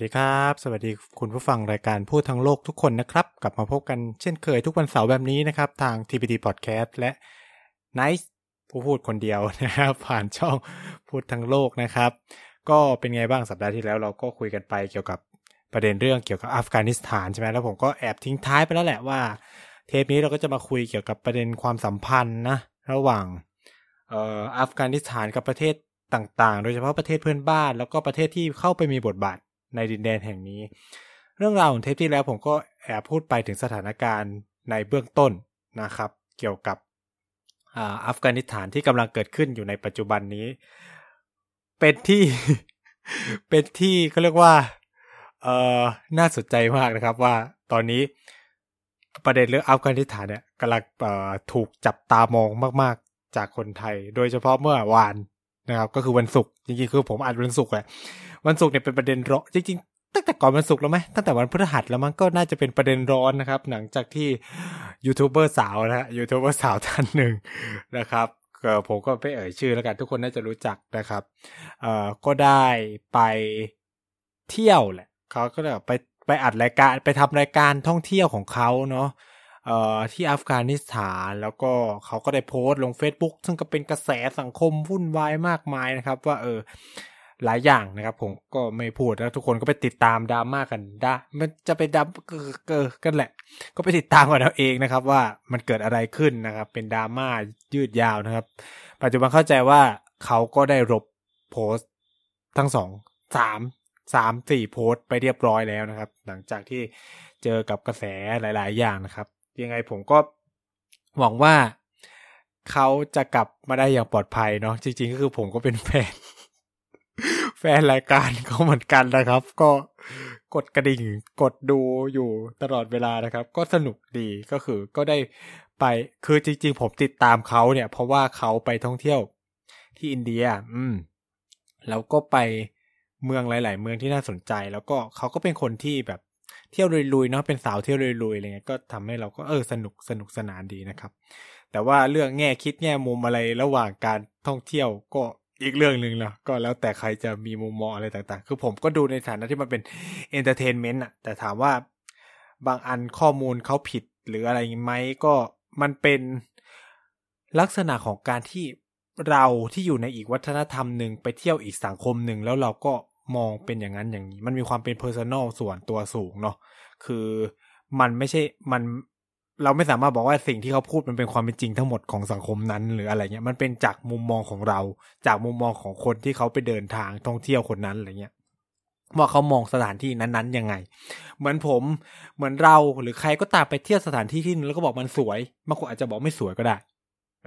วัสดีครับ สวัสดีคุณผู้ฟังรายการพูดทั้งโลกทุกคนนะครับ กลับมาพบกันเช่นเคยทุกวันเสาร์แบบนี้นะครับ ทาง TPT Podcast และ Nice ผู้พูดคนเดียวนะครับผ่านช่องพูดทั้งโลกนะครับ ก็เป็นไงบ้างสัปดาห์ที่แล้วเราก็คุยกันไปเกี่ยวกับประเด็นเรื่องเกี่ยวกับอัฟกานิสถานใช่ไหมแล้วผมก็แอบทิ้งท้ายไปแล้วแหละว่า เทปนี้เราก็จะมาคุยเกี่ยวกับประเด็นความสัมพันธ์นะระหว่างเอ่ออัฟกานิสถานกับประเทศต่างๆ โดยเฉพาะประเทศเพื่อนบ้าน แล้วก็ประเทศที่เข้าไปมีบทบาท ในดินแดนแห่งนี้ เรื่องราวของเทปที่แล้วผมก็แอบพูดไปถึงสถานการณ์ในเบื้องต้นนะครับ เกี่ยวกับอัฟกานิสถานที่กำลังเกิดขึ้นอยู่ในปัจจุบันนี้ เป็นที่เป็นที่เขาเรียกว่าเอ่อน่าสนใจมากนะครับว่าตอนนี้ประเด็นเรื่องอัฟกานิสถานเนี่ยกำลังถูกจับตามองมาก ๆ จากคนไทย โดยเฉพาะเมื่อวาน นะครับ ก็คือวันศุกร์จริงๆคือผมอ่านวันศุกร์แหละวันศุกร์เนี่ยเป็นประเด็นร้อนจริงๆ ตั้งแต่ก่อนวันศุกร์แล้วไหมตั้งแต่วันพฤหัสแล้วมันก็น่าจะเป็นประเด็นร้อนนะครับ หลังจากที่ยูทูบเบอร์สาวนะฮะยูทูบเบอร์สาวท่านหนึ่งนะครับผมก็ไม่เอ่ยชื่อแล้วกันทุกคนน่าจะรู้จักนะครับเอ่อก็ได้ไปเที่ยวแหละเขาก็เลยไปไปอัดรายการไปทำรายการท่องเที่ยวของเขาเนาะ เอ่อที่อัฟกานิสถานแล้วก็เขาก็ได้โพสต์ลง Facebook ซึ่งก็เป็นกระแสสังคมวุ่นวายมากมายนะครับ ว่าเออหลายอย่างนะครับ ผมก็ไม่พูดแล้วทุกคนก็ไปติดตามดราม่ากันได้มันจะไปดับเกิดกันแหละ ก็ไปติดตามกันเอาเองนะครับ ว่ามันเกิดอะไรขึ้นนะครับ เป็นดราม่ายืดยาวนะครับ ปัจจุบันเข้าใจว่าเขาก็ได้รบโพสต์ทั้งสองสามสามสี่โพสต์ไปเรียบร้อยแล้วนะครับ หลังจากที่เจอกับกระแสหลาย ๆ อย่างนะครับ ยังไงผมก็หวังว่าเขาจะกลับมาได้อย่างปลอดภัยเนาะจริง ๆ ก็คือผมก็เป็นแฟน แฟนรายการเขาเหมือนกันนะครับ ก็กดกระดิ่งกดดูอยู่ตลอดเวลานะครับ ก็สนุกดีก็คือก็ได้ไปคือจริง ๆ ผมติดตามเขาเนี่ย เพราะว่าเขาไปท่องเที่ยวที่อินเดีย อืม แล้วก็ไปเมืองหลาย ๆ เมืองที่น่าสนใจ แล้วก็เขาก็เป็นคนที่แบบ เที่ยวลุยๆเนาะเป็นสาวเที่ยวลุยๆอะไรเงี้ยก็ทำให้เราก็เออสนุกสนุกสนานดีนะครับ แต่ว่าเรื่องแง่คิดแง่มุมอะไรระหว่างการท่องเที่ยวก็อีกเรื่องหนึ่งละก็แล้วแต่ใครจะมีมุมมองอะไรต่างๆ คือผมก็ดูในฐานะที่มันเป็น entertainment อะแต่ถามว่าบางอันข้อมูลเขาผิดหรืออะไรไหมก็มันเป็นลักษณะของการที่เราที่อยู่ในอีกวัฒนธรรมหนึ่งไปเที่ยวอีกสังคมหนึ่งแล้วเราก็ มองเป็นอย่างนั้นอย่างนี้ มันมีความเป็น personal ส่วนตัวสูงเนาะคือมันไม่ใช่มันเราไม่สามารถบอกว่าสิ่งที่เขาพูดมันเป็นความเป็นจริงทั้งหมดของสังคมนั้น หรืออะไรเงี้ยมันเป็นจากมุมมองของเรา จากมุมมองของคนที่เขาไปเดินทางท่องเที่ยวคนนั้นอะไรเงี้ยว่าเขามองสถานที่นั้นๆยังไง เหมือนผมเหมือนเราหรือใครก็ตามไปเที่ยวสถานที่ที่นึงแล้วก็บอกมันสวยบางคนอาจจะบอกไม่สวยก็ได้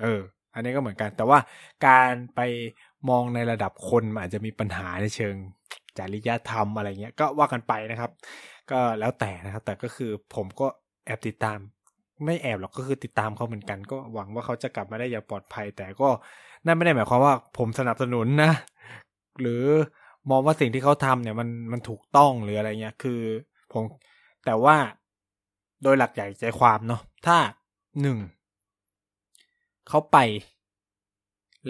เออ อันนี้ก็เหมือนกัน แต่ว่าการไปมองในระดับคนอาจจะมีปัญหาในเชิง จริยธรรมอะไรเงี้ยก็ว่ากันไปนะครับ ก็แล้วแต่นะครับ แต่ก็คือผมก็แอบติดตาม ไม่แอบหรอกก็คือติดตามเขาเหมือนกัน ก็หวังว่าเขาจะกลับมาได้อย่างปลอดภัย แต่ก็นั่นไม่ได้หมายความว่าผมสนับสนุนนะ หรือมองว่าสิ่งที่เขาทำเนี่ยมันมันถูกต้องหรืออะไรเงี้ยคือ ผมแต่ว่าโดยหลักใหญ่ใจความเนาะถ้าหนึ่งเขาไป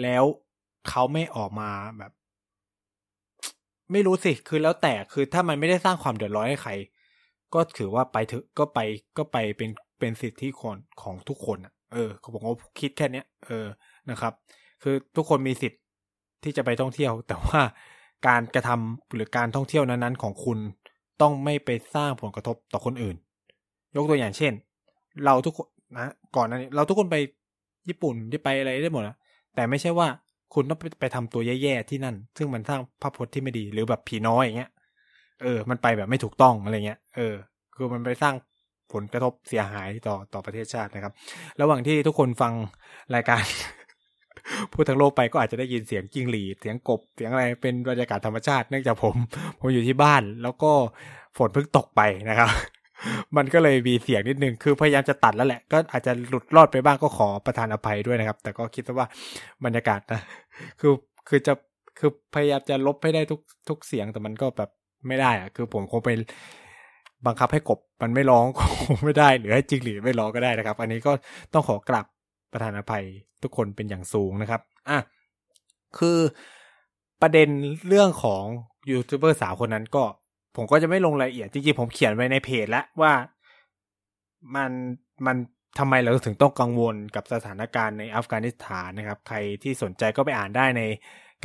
แล้วเขาไม่ออกมาแบบ ไม่รู้สิคือแล้วแต่คือถ้ามันไม่ได้สร้างความเดือดร้อนให้ใคร ก็ถือว่าไปเถอะก็ไปก็ไปเป็นเป็นสิทธิของของทุกคนอะเออเขาบอกว่าคิดแค่เนี้ยเออนะครับ คือทุกคนมีสิทธิ์ที่จะไปท่องเที่ยว แต่ว่าการกระทำหรือการท่องเที่ยวนั้นๆ ของคุณต้องไม่ไปสร้างผลกระทบต่อคนอื่น ยกตัวอย่างเช่น เราทุกคนนะก่อนนั้นเราทุกคนไปญี่ปุ่นที่ไปอะไรได้หมดนะแต่ไม่ใช่ว่า คุณต้องไปไปทำตัวแย่ๆที่นั่น ซึ่งมันสร้างภาพพจน์ที่ไม่ดีหรือแบบผีน้อยอย่างเงี้ยเออ มันไปแบบไม่ถูกต้องอะไรเงี้ยเออ คือมันไปสร้างผลกระทบเสียหายต่อต่อประเทศชาตินะครับ ระหว่างที่ทุกคนฟังรายการ พูดทั้งโลกไปก็อาจจะได้ยินเสียงจิ้งหรีดเสียงกบเสียงอะไรเป็นบรรยากาศธรรมชาติเนื่องจากผม ผมอยู่ที่บ้าน แล้วก็ฝนเพิ่งตกไปนะครับ มันก็เลยมีเสียงนิดนึง คือพยายามจะตัดแล้วแหละ ก็อาจจะหลุดรอดไปบ้างก็ขอประทานอภัยด้วยนะครับ แต่ก็คิดว่าบรรยากาศนะ คือ คือจะ คือพยายามจะลบให้ได้ทุก ทุกเสียง แต่มันก็แบบไม่ได้อะคือผมคงไปบังคับให้กบมันไม่ร้องคงไม่ได้ หรือให้จิงหรีไม่ร้องก็ได้นะครับ อันนี้ก็ต้องขอกลับประธานอภัยทุกคนเป็นอย่างสูงนะครับ อะ คือประเด็นเรื่องของยูทูบเบอร์สาวคนนั้นก็ ผมก็จะไม่ลงรายละเอียดจริงๆผมเขียนไว้ในเพจแล้วว่ามันมันทำไมเราถึงต้องกังวลกับสถานการณ์ในอัฟกานิสถานนะครับ ใครที่สนใจก็ไปอ่านได้ใน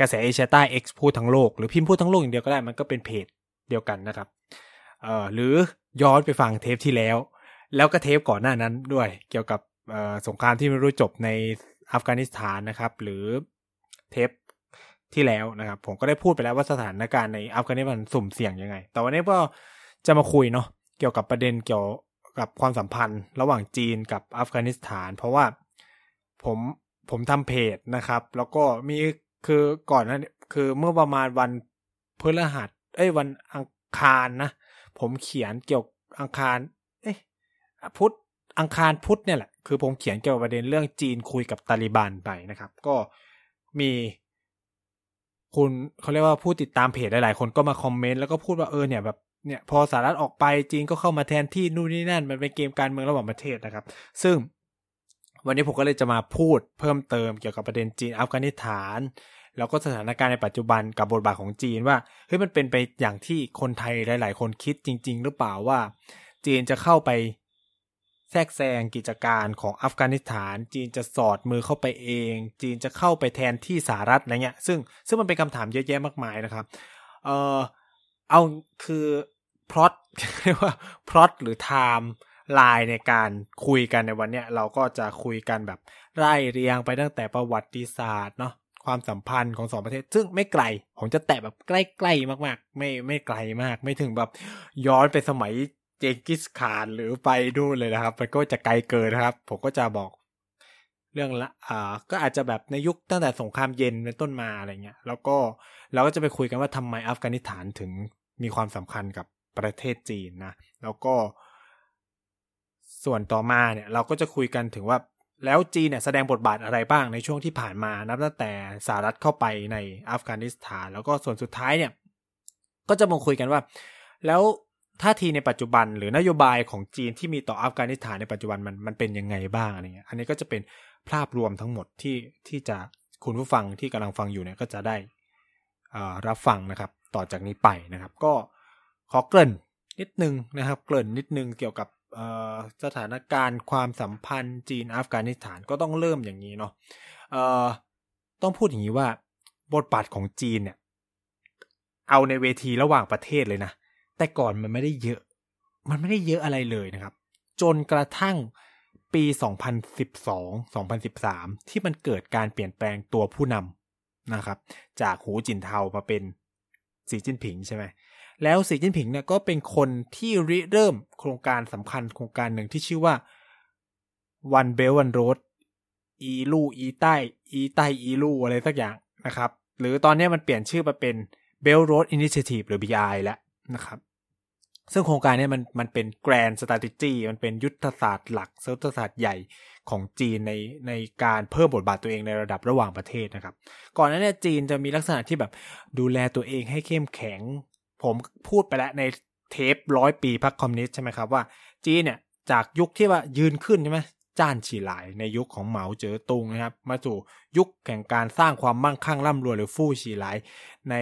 กระแสเอเชียใต้ X พูดทั้งโลก หรือพิมพ์พูดทั้งโลกอย่างเดียวก็ได้มันก็เป็นเพจเดียวกันนะครับเอ่อหรือย้อนไปฟังเทปที่แล้ว แล้วก็เทปก่อนหน้านั้นด้วย เกี่ยวกับสงครามที่ไม่รู้จบในอัฟกานิสถานนะครับ หรือเทป ที่แล้วนะครับ ผมก็ได้พูดไปแล้วว่าสถานการณ์ในอัฟกานิสถานสุ่มเสี่ยงยังไง แต่วันนี้ก็จะมาคุยเนาะเกี่ยวกับประเด็นเกี่ยวกับความสัมพันธ์ ระหว่างจีนกับอัฟกานิสถาน เพราะว่าผมผมทำเพจนะครับ แล้วก็มีคือก่อนนั้นคือเมื่อประมาณวันพฤหัส เอ้ยวันอังคารนะ ผมเขียนเกี่ยวอังคาร เอ้ยพุธอังคารพุธเนี่ยแหละ คือผมเขียนเกี่ยวกับประเด็นเรื่องจีนคุยกับตาลิบันไปนะครับ ก็มี คุณเขาเรียกว่าผู้ติดตามเพจหลาย ๆ คนก็มาคอมเมนต์แล้วก็พูดว่าเออเนี่ยแบบเนี่ยพอสหรัฐออกไปจีนก็เข้ามาแทนที่นู่นนี่นั่นมันเป็นเกมการเมืองระหว่างประเทศนะครับ ซึ่งวันนี้ผมก็เลยจะมาพูดเพิ่มเติมเกี่ยวกับประเด็นจีนอัฟกานิสถาน แล้วก็สถานการณ์ในปัจจุบันกับบทบาทของจีนว่าเฮ้ยมันเป็นไปอย่างที่คนไทยหลาย ๆ คนคิดจริง ๆ หรือเปล่าว่า จีนจะเข้าไป แทรกแซงกิจการของอัฟกานิสถาน จีนจะสอดมือเข้าไปเอง จีนจะเข้าไปแทนที่สหรัฐอะไรเงี้ย ซึ่งซึ่งมันเป็นคำถามเยอะแยะมากมายนะครับ เออเอาคือพล็อตเรียกว่าพล็อตหรือไทม์ไลน์ในการคุยกันในวันเนี้ยเราก็จะคุยกันแบบไล่เรียงไปตั้งแต่ประวัติศาสตร์เนาะความสัมพันธ์ของสองประเทศ ซึ่งไม่ไกล ผมจะแตะแบบใกล้ๆมากๆ ไม่ไม่ไกลมาก ไม่ถึงแบบย้อนไปสมัย เจงกิสขานหรือไปดูเลยนะครับ มันก็จะไกลเกินนะครับ ผมก็จะบอกเรื่องละอ่าก็อาจจะแบบในยุคตั้งแต่สงครามเย็นเป็นต้นมาอะไรเงี้ย แล้วก็เราก็จะไปคุยกันว่าทำไมอัฟกานิสถานถึงมีความสำคัญกับประเทศจีนนะ แล้วก็ ส่วนต่อมาเนี่ย เราก็จะคุยกันถึงว่าแล้วจีนเนี่ยแสดงบทบาทอะไรบ้างในช่วงที่ผ่านมานับตั้งแต่สหรัฐเข้าไปในอัฟกานิสถาน แล้วก็ส่วนสุดท้ายเนี่ย ก็จะมาคุยกันว่า แล้ว ท่าทีในปัจจุบันหรือนโยบายของจีนที่มีต่ออัฟกานิสถานในปัจจุบันมันมันเป็นยังไงบ้างอะไรเงี้ยอันนี้ก็จะเป็นภาพรวมทั้งหมดที่ที่จะคุณผู้ฟังที่กำลังฟังอยู่เนี่ยก็จะได้รับฟังนะครับต่อจากนี้ไปนะครับ ก็ขอเกริ่นนิดนึงนะครับ เกริ่นนิดนึงเกี่ยวกับสถานการณ์ความสัมพันธ์จีนอัฟกานิสถานก็ต้องเริ่มอย่างนี้เนาะต้องพูดอย่างนี้ว่าบทบาทของจีนเนี่ย เอาในเวทีระหว่างประเทศเลยนะ แต่ก่อนมันไม่ได้เยอะ มันไม่ได้เยอะอะไรเลยนะครับ จนกระทั่งปี 2012 2013 ที่มันเกิดการเปลี่ยนแปลงตัวผู้นำนะครับ จากหูจินเทามาเป็นสีจิ้นผิงใช่ไหมแล้วสีจิ้นผิงเนี่ยก็เป็นคนที่ริเริ่มโครงการสำคัญโครงการหนึ่งที่ชื่อว่า One Belt One Road อีลู่อีใต้อีใต้อีลู่อะไรสักอย่างนะครับ หรือตอนนี้มันเปลี่ยนชื่อมาเป็น Belt Road Initiative หรือ BI แล้วนะครับ ซึ่งโครงการนี้มันมันเป็นแกรนด์สต r a t e g y มันเป็นยุทธศาสตร์หลักยุทธศาสตร์ใหญ่ของจีนในในการเพิ่มบทบาทตัวเองในระดับระหว่างประเทศนะครับ ก่อนหน้านี้จีนจะมีลักษณะที่แบบดูแลตัวเองให้เข้มแข็ง ผมพูดไปแล้วในเทปร้อยปีพรรคคอมมิวนิสต์ใช่ไหมครับว่า จีนเนี่ยจากยุคที่ว่ายืนขึ้นใช่ไหมจ้านฉีหลายในยุคของเหมาเจ๋อตุงนะครับ มาสู่ยุคแห่งการสร้างความมั่งคั่งร่ำรวยหรือฟู่ฉีหลายใน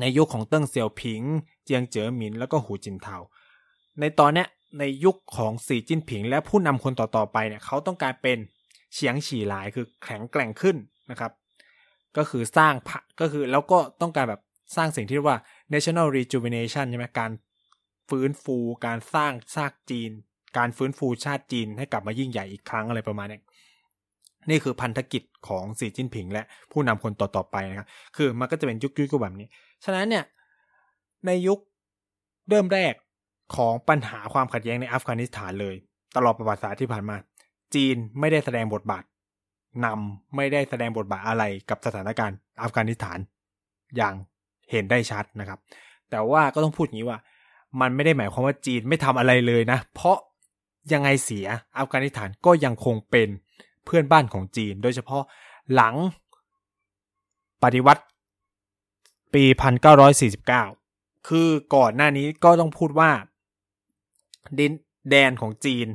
ในยุคของเติ้งเสี่ยวผิง เจียงเจ๋อหมินแล้วก็หูจินเทาในตอนเนี้ยในยุคของสีจิ้นผิง และผู้นำคนต่อๆไปเนี่ยเขาต้องการเป็นเฉียงฉี่หลายคือแข็งแกร่งขึ้นนะครับ ก็คือสร้างพระก็คือแล้วก็ต้องการแบบสร้างสิ่งที่เรียกว่า national rejuvenation ใช่ไหมการฟื้นฟูการสร้างชาติจีน การฟื้นฟูชาติจีนให้กลับมายิ่งใหญ่อีกครั้งอะไรประมาณนี้นี่คือพันธกิจของสีจิ้นผิง และผู้นำคนต่อๆไปนะครับ คือมันก็จะเป็นยุคยุคแบบนี้ ฉะนั้นเนี่ยในยุคเริ่มแรกของปัญหาความขัดแย้งในอัฟกานิสถานเลย ตลอดประวัติศาสตร์ที่ผ่านมา จีนไม่ได้แสดงบทบาทนำไม่ได้แสดงบทบาทอะไรกับสถานการณ์อัฟกานิสถานอย่างเห็นได้ชัดนะครับ แต่ว่าก็ต้องพูดอย่างนี้ว่า มันไม่ได้หมายความว่าจีนไม่ทำอะไรเลยนะ เพราะยังไงเสียอัฟกานิสถานก็ยังคงเป็นเพื่อนบ้านของจีน โดยเฉพาะหลังปฏิวัติ ปี 1949 คือก่อนหน้านี้ก็ต้องพูดว่า ดินแดนของจีน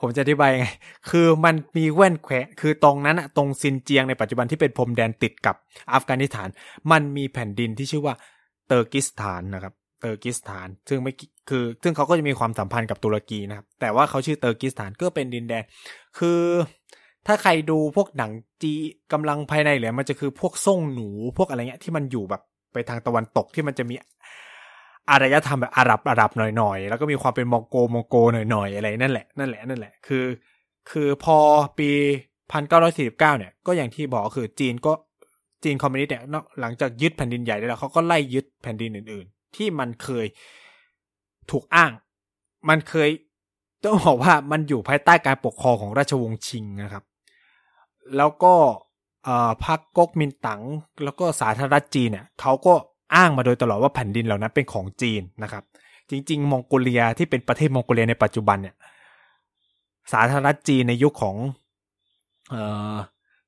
ผมจะอธิบายไง คือมันมีแว่นแคว้นคือตรงนั้นอะตรงซินเจียงในปัจจุบันที่เป็นพรมแดนติดกับอัฟกานิสถาน มันมีแผ่นดินที่ชื่อว่าเตอร์กิสถานนะครับเตอร์กิสถาน ซึ่งไม่คือ ซึ่งเขาก็จะมีความสัมพันธ์กับตุรกีนะครับ แต่ว่าเขาชื่อเตอร์กิสถานก็เป็นดินแดน คือ ถ้าใครดูพวกหนังจีนกำลังภายในเนี่ยมันจะคือพวกซยงหนูพวกอะไรเงี้ยที่มันอยู่แบบไปทางตะวันตกที่มันจะมีอารยธรรมแบบอาหรับอาหรับหน่อยๆ แล้วก็มีความเป็นมองโกลมองโกลหน่อยๆ อะไรนั่นแหละนั่นแหละนั่นแหละคือ คือพอปีพันเก้าร้อยสี่สิบเก้าเนี่ย ก็อย่างที่บอกคือจีนก็จีนคอมมิวนิสต์เนี่ยหลังจากยึดแผ่นดินใหญ่ได้แล้วเขาก็ไล่ยึดแผ่นดินอื่น ๆ ที่มันเคยถูกอ้าง มันเคยต้องบอกว่ามันอยู่ภายใต้การปกครองของราชวงศ์ชิงนะครับ แล้วก็พรรคก๊กมินตั๋งแล้วก็สาธารณรัฐจีนเนี่ยเขาก็อ้างมาโดยตลอดว่าแผ่นดินเหล่านั้นเป็นของจีนนะครับ จริง ๆ มองโกเลียที่เป็นประเทศมองโกเลียในปัจจุบันเนี่ย สาธารณรัฐจีนในยุคของเอ่อ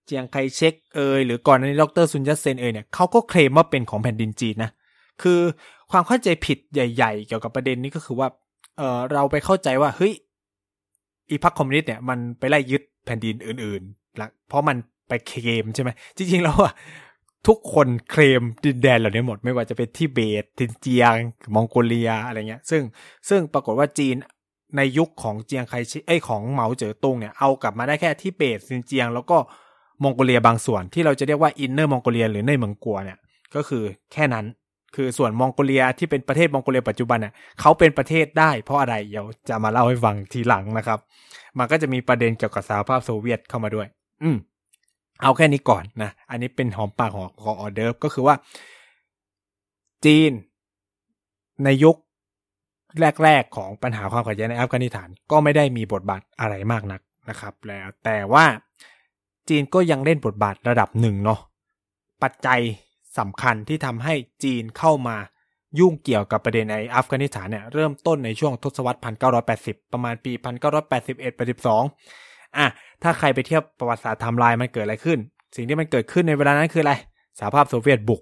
เจียงไคเชกเอยหรือก่อนนี้ดรซุนยัตเซนเอยเนี่ยเขาก็เคลมว่าเป็นของแผ่นดินจีนนะคือความเข้าใจผิดใหญ่ ๆ เกี่ยวกับประเด็นนี้ก็คือว่าเออเราไปเข้าใจว่าเฮ้ยอีพักคอมมิวนิสต์เนี่ยมันไปไล่ยึดแผ่นดินอื่น เพราะมันไปเคลมใช่ไหมจริงๆแล้วอะทุกคนเคลมดินแดนเหล่านี้หมดไม่ว่าจะเป็นที่เบตทินเจียง มองโกเลียอะไรเงี้ย ซึ่งซึ่งปรากฏว่าจีนในยุคของเจียงไคเช็กเอ๊ยของเหมาเจ๋อตุงเนี่ยเอากลับมาได้แค่ทิเบตซินเจียง แล้วก็มองโกเลียบางส่วนที่เราจะเรียกว่า Inner Mongolia หรือเน่ยเหมิงกู่เนี่ยก็คือแค่นั้นคือส่วนมองโกเลียที่เป็นประเทศมองโกเลียปัจจุบันเนี่ยเขาเป็นประเทศได้เพราะอะไรเดี๋ยวจะมาเล่าให้ฟังทีหลังนะครับ มันก็จะมีประเด็นเกี่ยวกับสหภาพโซเวียตเข้ามาด้วย อืม เอาแค่นี้ก่อนนะ อันนี้เป็นหอมปากหอมคอออเดิร์ฟก็คือว่า จีน ในยุคแรก ๆ ของปัญหาความขัดแย้งในอัฟกานิสถานก็ไม่ได้มีบทบาทอะไรมากนักนะครับ แล้วแต่ว่าจีนก็ยังเล่นบทบาทระดับหนึ่งเนาะปัจจัยสำคัญที่ทำให้จีนเข้ามายุ่งเกี่ยวกับประเด็นในอัฟกานิสถานเนี่ยเริ่มต้นในช่วงทศวรรษ 1980 ประมาณปี 1981-82 อะ ถ้าใครไปเทียบประวัติศาสตร์ไทม์ไลน์มันเกิดอะไรขึ้น สิ่งที่มันเกิดขึ้นในเวลานั้นคืออะไรสหภาพโซเวียตบุก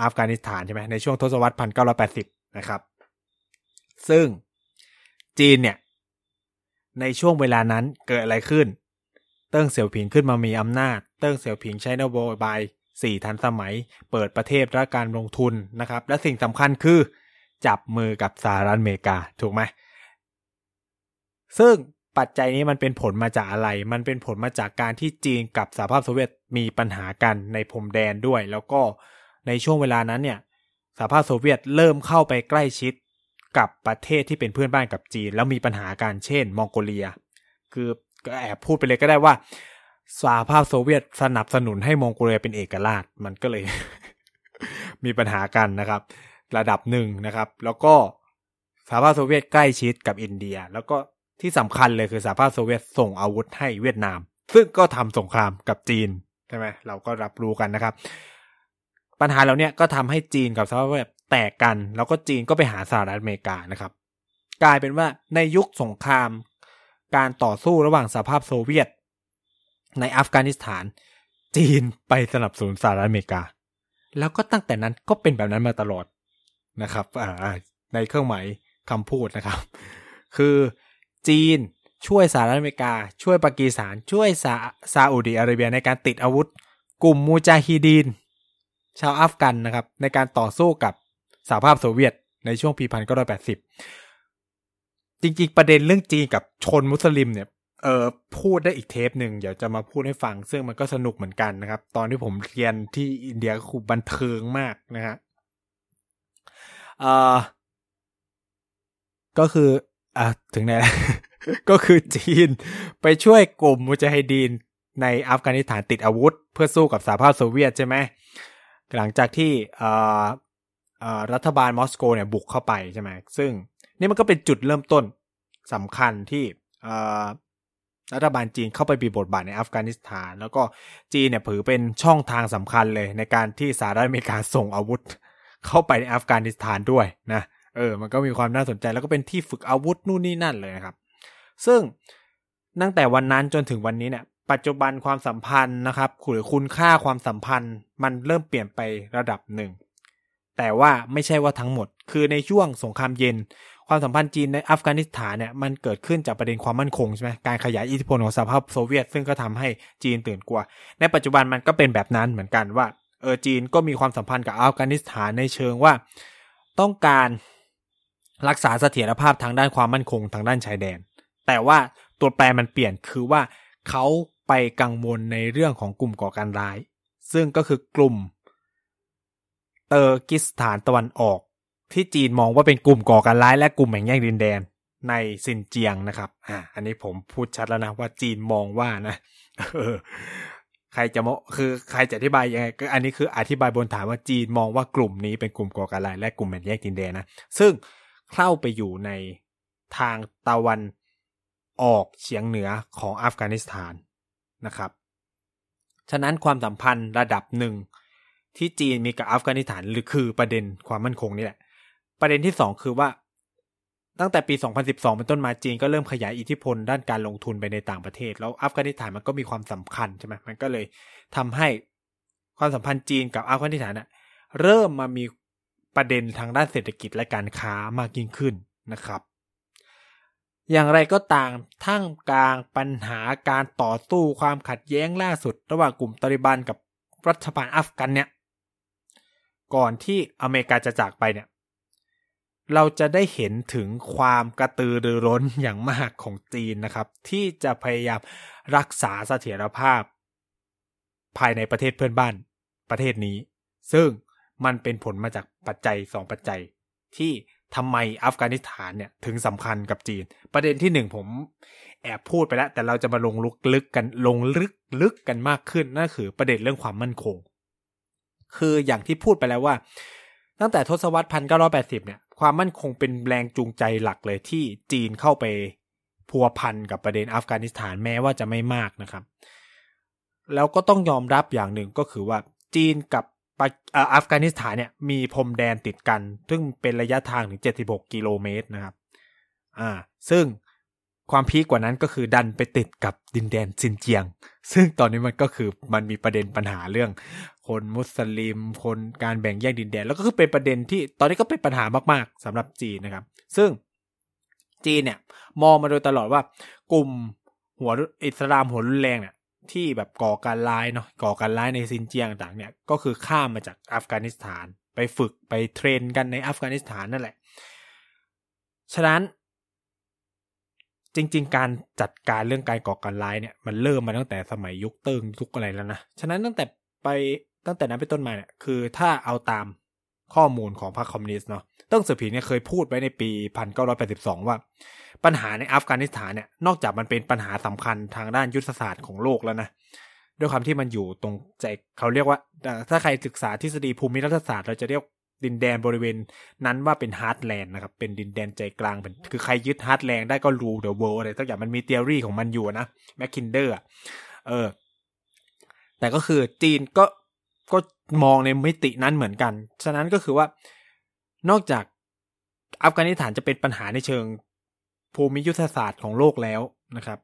อัฟกานิสถานใช่ไหมในช่วงทศวรรษพันเก้าร้อยแปดสิบนะครับ ซึ่งจีนเนี่ย ในช่วงเวลานั้นเกิดอะไรขึ้น เติ้งเสี่ยวผิงขึ้นมามีอำนาจ เติ้งเสี่ยวผิงใช้นโยบายสี่ทันสมัย เปิดประเทศและการลงทุนนะครับ และสิ่งสำคัญคือจับมือกับสหรัฐอเมริกาถูกไหมซึ่ง ปัจจัยนี้มันเป็นผลมาจากอะไร มันเป็นผลมาจากการที่จีนกับสหภาพโซเวียตมีปัญหากันในพรมแดนด้วย แล้วก็ในช่วงเวลานั้นเนี่ยสหภาพโซเวียตเริ่มเข้าไปใกล้ชิดกับประเทศที่เป็นเพื่อนบ้านกับจีน แล้วมีปัญหาการเช่น มองโกเลีย คือก็แอบพูดไปเลยก็ได้ว่าสหภาพโซเวียตสนับสนุนให้มองโกเลียเป็นเอกราชมันก็เลย มีปัญหากันนะครับ ระดับหนึ่งนะครับ แล้วก็สหภาพโซเวียตใกล้ชิดกับอินเดีย แล้วก็ ที่สำคัญเลยคือสหภาพโซเวียตส่งอาวุธให้เวียดนาม ซึ่งก็ทำสงครามกับจีนใช่ไหมเราก็รับรู้กันนะครับ ปัญหาเหล่านี้ก็ทำให้จีนกับสหภาพโซเวียตแตกกัน แล้วก็จีนก็ไปหาสหรัฐอเมริกานะครับ กลายเป็นว่าในยุคสงคราม การต่อสู้ระหว่างสหภาพโซเวียต ในอัฟกานิสถาน จีนไปสนับสนุนสหรัฐอเมริกา แล้วก็ตั้งแต่นั้นก็เป็นแบบนั้นมาตลอดนะครับในเครื่องหมายคำพูดนะครับ คือ จีน ช่วยสหรัฐอเมริกา ช่วยปากีสถาน ช่วยซาซาอุดิอาระเบียในการติดอาวุธ กลุ่มมูจาฮิดีน ชาวอัฟกันนะครับ ในการต่อสู้กับสหภาพโซเวียตในช่วงปีพันเก้าร้อยแปดสิบจริงๆ ประเด็นเรื่องจีนกับชนมุสลิมเนี่ยเออพูดได้อีกเทปหนึ่งเดี๋ยวจะมาพูดให้ฟัง ซึ่งมันก็สนุกเหมือนกันนะครับ ตอนที่ผมเรียนที่อินเดียก็คือบันเทิงมากนะฮะเออก็คือ อะถึงไหนก็คือจีนไปช่วยกลุ่มมุจาฮิดีนในอัฟกานิสถานติดอาวุธ เพื่อสู้กับสหภาพโซเวียตใช่ไหมหลังจากที่รัฐบาลมอสโกเนี่ยบุกเข้าไปใช่ไหมซึ่งนี่มันก็เป็นจุดเริ่มต้นสำคัญที่รัฐบาลจีนเข้าไปมีบทบาทในอัฟกานิสถาน แล้วก็จีนเนี่ยถือเป็นช่องทางสำคัญเลยในการที่สหรัฐอเมริกาส่งอาวุธเข้าไปในอัฟกานิสถานด้วยนะ เออ มันก็มีความน่าสนใจแล้วก็เป็นที่ฝึกอาวุธนู่นนี่นั่นเลยนะครับ ซึ่งตั้งแต่วันนั้นจนถึงวันนี้เนี่ย ปัจจุบันความสัมพันธ์นะครับหรือคุณค่าความสัมพันธ์ มันเริ่มเปลี่ยนไประดับหนึ่ง แต่ว่าไม่ใช่ว่าทั้งหมด คือในช่วงสงครามเย็น ความสัมพันธ์จีนในอัฟกานิสถานเนี่ย มันเกิดขึ้นจากประเด็นความมั่นคงใช่ไหมการขยายอิทธิพลของสหภาพโซเวียต ซึ่งก็ทำให้จีนตื่นกลัว ในปัจจุบันมันก็เป็นแบบนั้นเหมือนกันว่า เออจีนก็มีความสัมพันธ์กับอัฟกานิสถานในเชิงว่า ต้องการ รักษาเสถียรภาพทางด้านความมั่นคงทางด้านชายแดน แต่ว่าตัวแปรมันเปลี่ยนคือว่าเขาไปกังวลในเรื่องของกลุ่มก่อการร้าย ซึ่งก็คือกลุ่มเตอร์กิสถานตะวันออก ที่จีนมองว่าเป็นกลุ่มก่อการร้ายและกลุ่มแบ่งแยกดินแดนในซินเจียงนะครับ อ่า อันนี้ผมพูดชัดแล้วนะว่าจีนมองว่านะใครจะมคือใครจะอธิบายยังไงก็อันนี้คืออธิบายบนฐานว่าจีนมองว่ากลุ่มนี้เป็นกลุ่มก่อการร้ายและกลุ่มแบ่งแยกดินแดนนะ ซึ่ง เข้าไปอยู่ในทางตะวันออกเฉียงเหนือของอัฟกานิสถานนะครับ ฉะนั้นความสัมพันธ์ระดับหนึ่งที่จีนมีกับอัฟกานิสถานหรือคือประเด็นความมั่นคงนี่แหละ ประเด็นที่สองคือว่า ตั้งแต่ปี 2012 เป็นต้นมาจีนก็เริ่มขยายอิทธิพลด้านการลงทุนไปในต่างประเทศ แล้วอัฟกานิสถานมันก็มีความสำคัญใช่ไหมมันก็เลยทำให้ความสัมพันธ์จีนกับอัฟกานิสถานนะเริ่มมามี ประเด็นทางด้านเศรษฐกิจและการค้ามากยิ่งขึ้นนะครับ อย่างไรก็ตามทั้งกลางปัญหาการต่อสู้ความขัดแย้งล่าสุด ระหว่างกลุ่มตาลิบันกับรัฐบาลอัฟกันเนี่ย ก่อนที่อเมริกาจะจากไปเนี่ย เราจะได้เห็นถึงความกระตือรือร้นอย่างมากของจีนนะครับ ที่จะพยายามรักษาเสถียรภาพ ภายในประเทศเพื่อนบ้านประเทศนี้ ซึ่ง มันเป็นผลมาจากปัจจัยสองปัจจัย ที่ทำไมอัฟกานิสถานเนี่ยถึงสำคัญกับจีน ประเด็นที่หนึ่งผมแอบพูดไปแล้ว แต่เราจะมาลงลึกลึกกันลงลึกลึกกันมากขึ้นนั่นคือประเด็นเรื่องความมั่นคง คืออย่างที่พูดไปแล้วว่า ตั้งแต่ทศวรรษพันเก้าร้อยแปดสิบเนี่ยความมั่นคงเป็นแรงจูงใจหลักเลยที่จีนเข้าไปพัวพันกับประเด็นอัฟกานิสถานแม้ว่าจะไม่มากนะครับ แล้วก็ต้องยอมรับอย่างหนึ่งก็คือว่าจีนกับ อัฟกานิสถานเนี่ยมีพรมแดนติดกัน ซึ่งเป็นระยะทางถึง 76 กิโลเมตรนะครับ อ่า ซึ่งความพีกกว่านั้นก็คือดันไปติดกับดินแดนซินเจียง ซึ่งตอนนี้มันก็คือมันมีประเด็นปัญหาเรื่อง คนมุสลิม คนการแบ่งแยกดินแดน แล้วก็คือเป็นประเด็นที่ตอนนี้ก็เป็นปัญหามากๆสำหรับจีนนะครับ ซึ่งจีนเนี่ยมองมาโดยตลอดว่ากลุ่มหัวอิสลามหัวรุนแรงเนี่ย ที่แบบก่อการร้ายเนาะก่อการร้ายในซินเจียงต่างๆ เนี่ยก็คือข้ามมาจากอัฟกานิสถาน ไปฝึกไป train กันในอัฟกานิสถานนั่นแหละ ฉะนั้นจริง ๆ การจัดการเรื่องการก่อการร้ายเนี่ยมันเริ่มมาตั้งแต่สมัยยุคเติ้งยุคอะไรแล้วนะ ฉะนั้นตั้งแต่ไปตั้งแต่นั้นเป็นต้นมาเนี่ยคือถ้าเอาตาม ข้อมูลของพรรคคอมมิวนิสต์เนาะเติ้งเสี่ยวผิงเนี่ยเคยพูดไว้ในปี 1982 ว่า ปัญหาในอัฟกานิสถานเนี่ยนอกจากมันเป็นปัญหาสำคัญทางด้านยุทธศาสตร์ของโลกแล้วนะด้วยความที่มันอยู่ตรงใจเขาเรียกว่า ถ้าใครศึกษาทฤษฎีภูมิรัฐศาสตร์เราจะเรียกดินแดนบริเวณนั้นว่าเป็น Heartland นะครับ เป็นดินแดนใจกลางเป็นคือใครยึด Heartland ได้ก็ rule the world อะไรสักอย่างมันมี theory ของมันอยู่นะแมคคินเดอร์เออ แต่ก็คือจีนก็ ก็มองในมิตินั้นเหมือนกัน ฉะนั้นก็คือว่านอกจากอัฟกานิสถานจะเป็นปัญหาในเชิงภูมิยุทธศาสตร์ของโลกแล้วนะครับ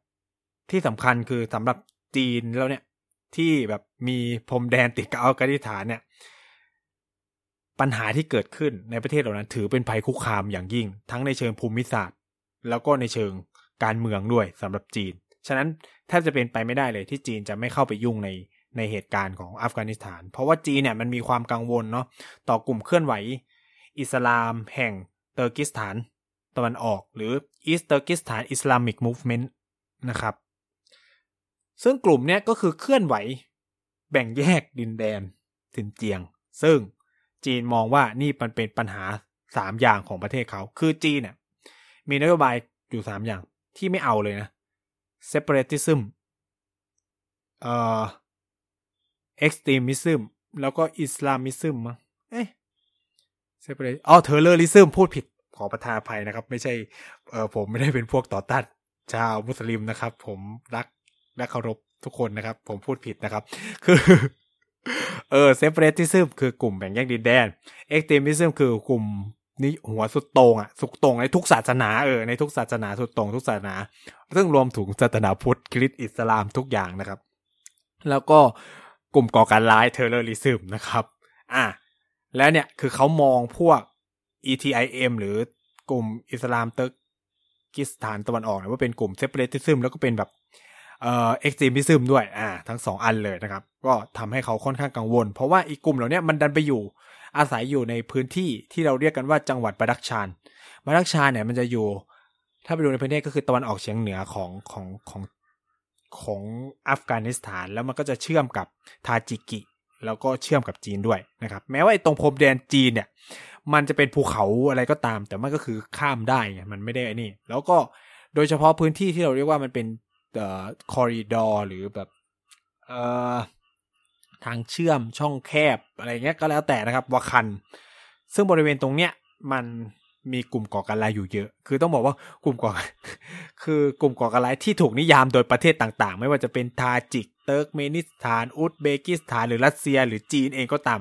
ที่สำคัญคือสำหรับจีนแล้วเนี่ยที่แบบมีพรมแดนติดกับอัฟกานิสถานเนี่ย ปัญหาที่เกิดขึ้นในประเทศเหล่านั้น ถือเป็นภัยคุกคามอย่างยิ่ง ทั้งในเชิงภูมิศาสตร์ แล้วก็ในเชิงการเมืองด้วยสำหรับจีน ฉะนั้นแทบจะเป็นไปไม่ได้เลยที่จีนจะไม่เข้าไปยุ่งใน ในเหตุการณ์ของอัฟกานิสถาน เพราะว่าจีนเนี่ยมันมีความกังวลเนาะต่อกลุ่มเคลื่อนไหว อิสลามแห่งเตอร์กิสถานตะวันออก หรือ East Turkestan Islamic Movement นะครับ ซึ่งกลุ่มเนี้ยก็คือเคลื่อนไหวแบ่งแยกดินแดนสินเจียง ซึ่งจีนมองว่านี่มันเป็นปัญหาสามอย่างของประเทศเขา คือจีนเนี่ยมีนโยบายอยู่สามอย่างที่ไม่เอาเลยนะ separatism เอ่อ extremism แล้วก็ islamism มั้งเอ๊ะ separat อ๋อ terrorism พูดผิดขอประทานภัยนะครับ ไม่ใช่เออผมไม่ได้เป็นพวกต่อต้านชาวมุสลิมนะครับ ผมรักและเคารพทุกคนนะครับ ผมพูดผิดนะครับ คือเออ separatism คือกลุ่มแบ่งแยกดินแดน extremism คือกลุ่มนี้หัวสุดโต่งอะ สุดโต่งในทุกศาสนาเออในทุกศาสนาสุดโต่งทุกศาสนา ซึ่งรวมถึงศาสนาพุทธคริสต์อิสลามทุกอย่างนะครับ แล้วก็ กลุ่มก่อการร้าย terrorism นะครับ อะแล้วเนี่ยคือเขามองพวก ETIM หรือกลุ่มอิสลามเติร์กิสถานตะวันออกเนี่ยว่าเป็นกลุ่ม separatism แล้วก็เป็นแบบเอ่อ extremism ด้วยอ่าทั้งสองอันเลยนะครับ ก็ทำให้เขาค่อนข้างกังวล เพราะว่าอีกกลุ่มเหล่านี้มันดันไปอยู่อาศัยอยู่ในพื้นที่ที่เราเรียกกันว่าจังหวัดบาดักชานบาดักชานเนี่ยมันจะอยู่ ถ้าไปดูในพื้นที่ก็คือตะวันออกเฉียงเหนือของของของ ของอัฟกานิสถาน แล้วมันก็จะเชื่อมกับทาจิกิ แล้วก็เชื่อมกับจีนด้วยนะครับ แม้ว่าไอ้ตรงพรมแดนจีนเนี่ย มันจะเป็นภูเขาอะไรก็ตาม แต่มันก็คือข้ามได้ไงมันไม่ได้ไอ้นี่ แล้วก็โดยเฉพาะพื้นที่ที่เราเรียกว่ามันเป็นเอ่อ corridor หรือแบบเอ่อทางเชื่อมช่องแคบอะไรเงี้ยก็แล้วแต่นะครับวาคัน ซึ่งบริเวณตรงเนี้ยมัน มีกลุ่มก่อการร้ายอยู่เยอะ คือต้องบอกว่ากลุ่มก่อ คือกลุ่มก่อการร้ายที่ถูกนิยามโดยประเทศต่างๆ ไม่ว่าจะเป็นทาจิก เติร์กเมนิสถาน อุซเบกิสถาน หรือรัสเซีย หรือจีนเองก็ตาม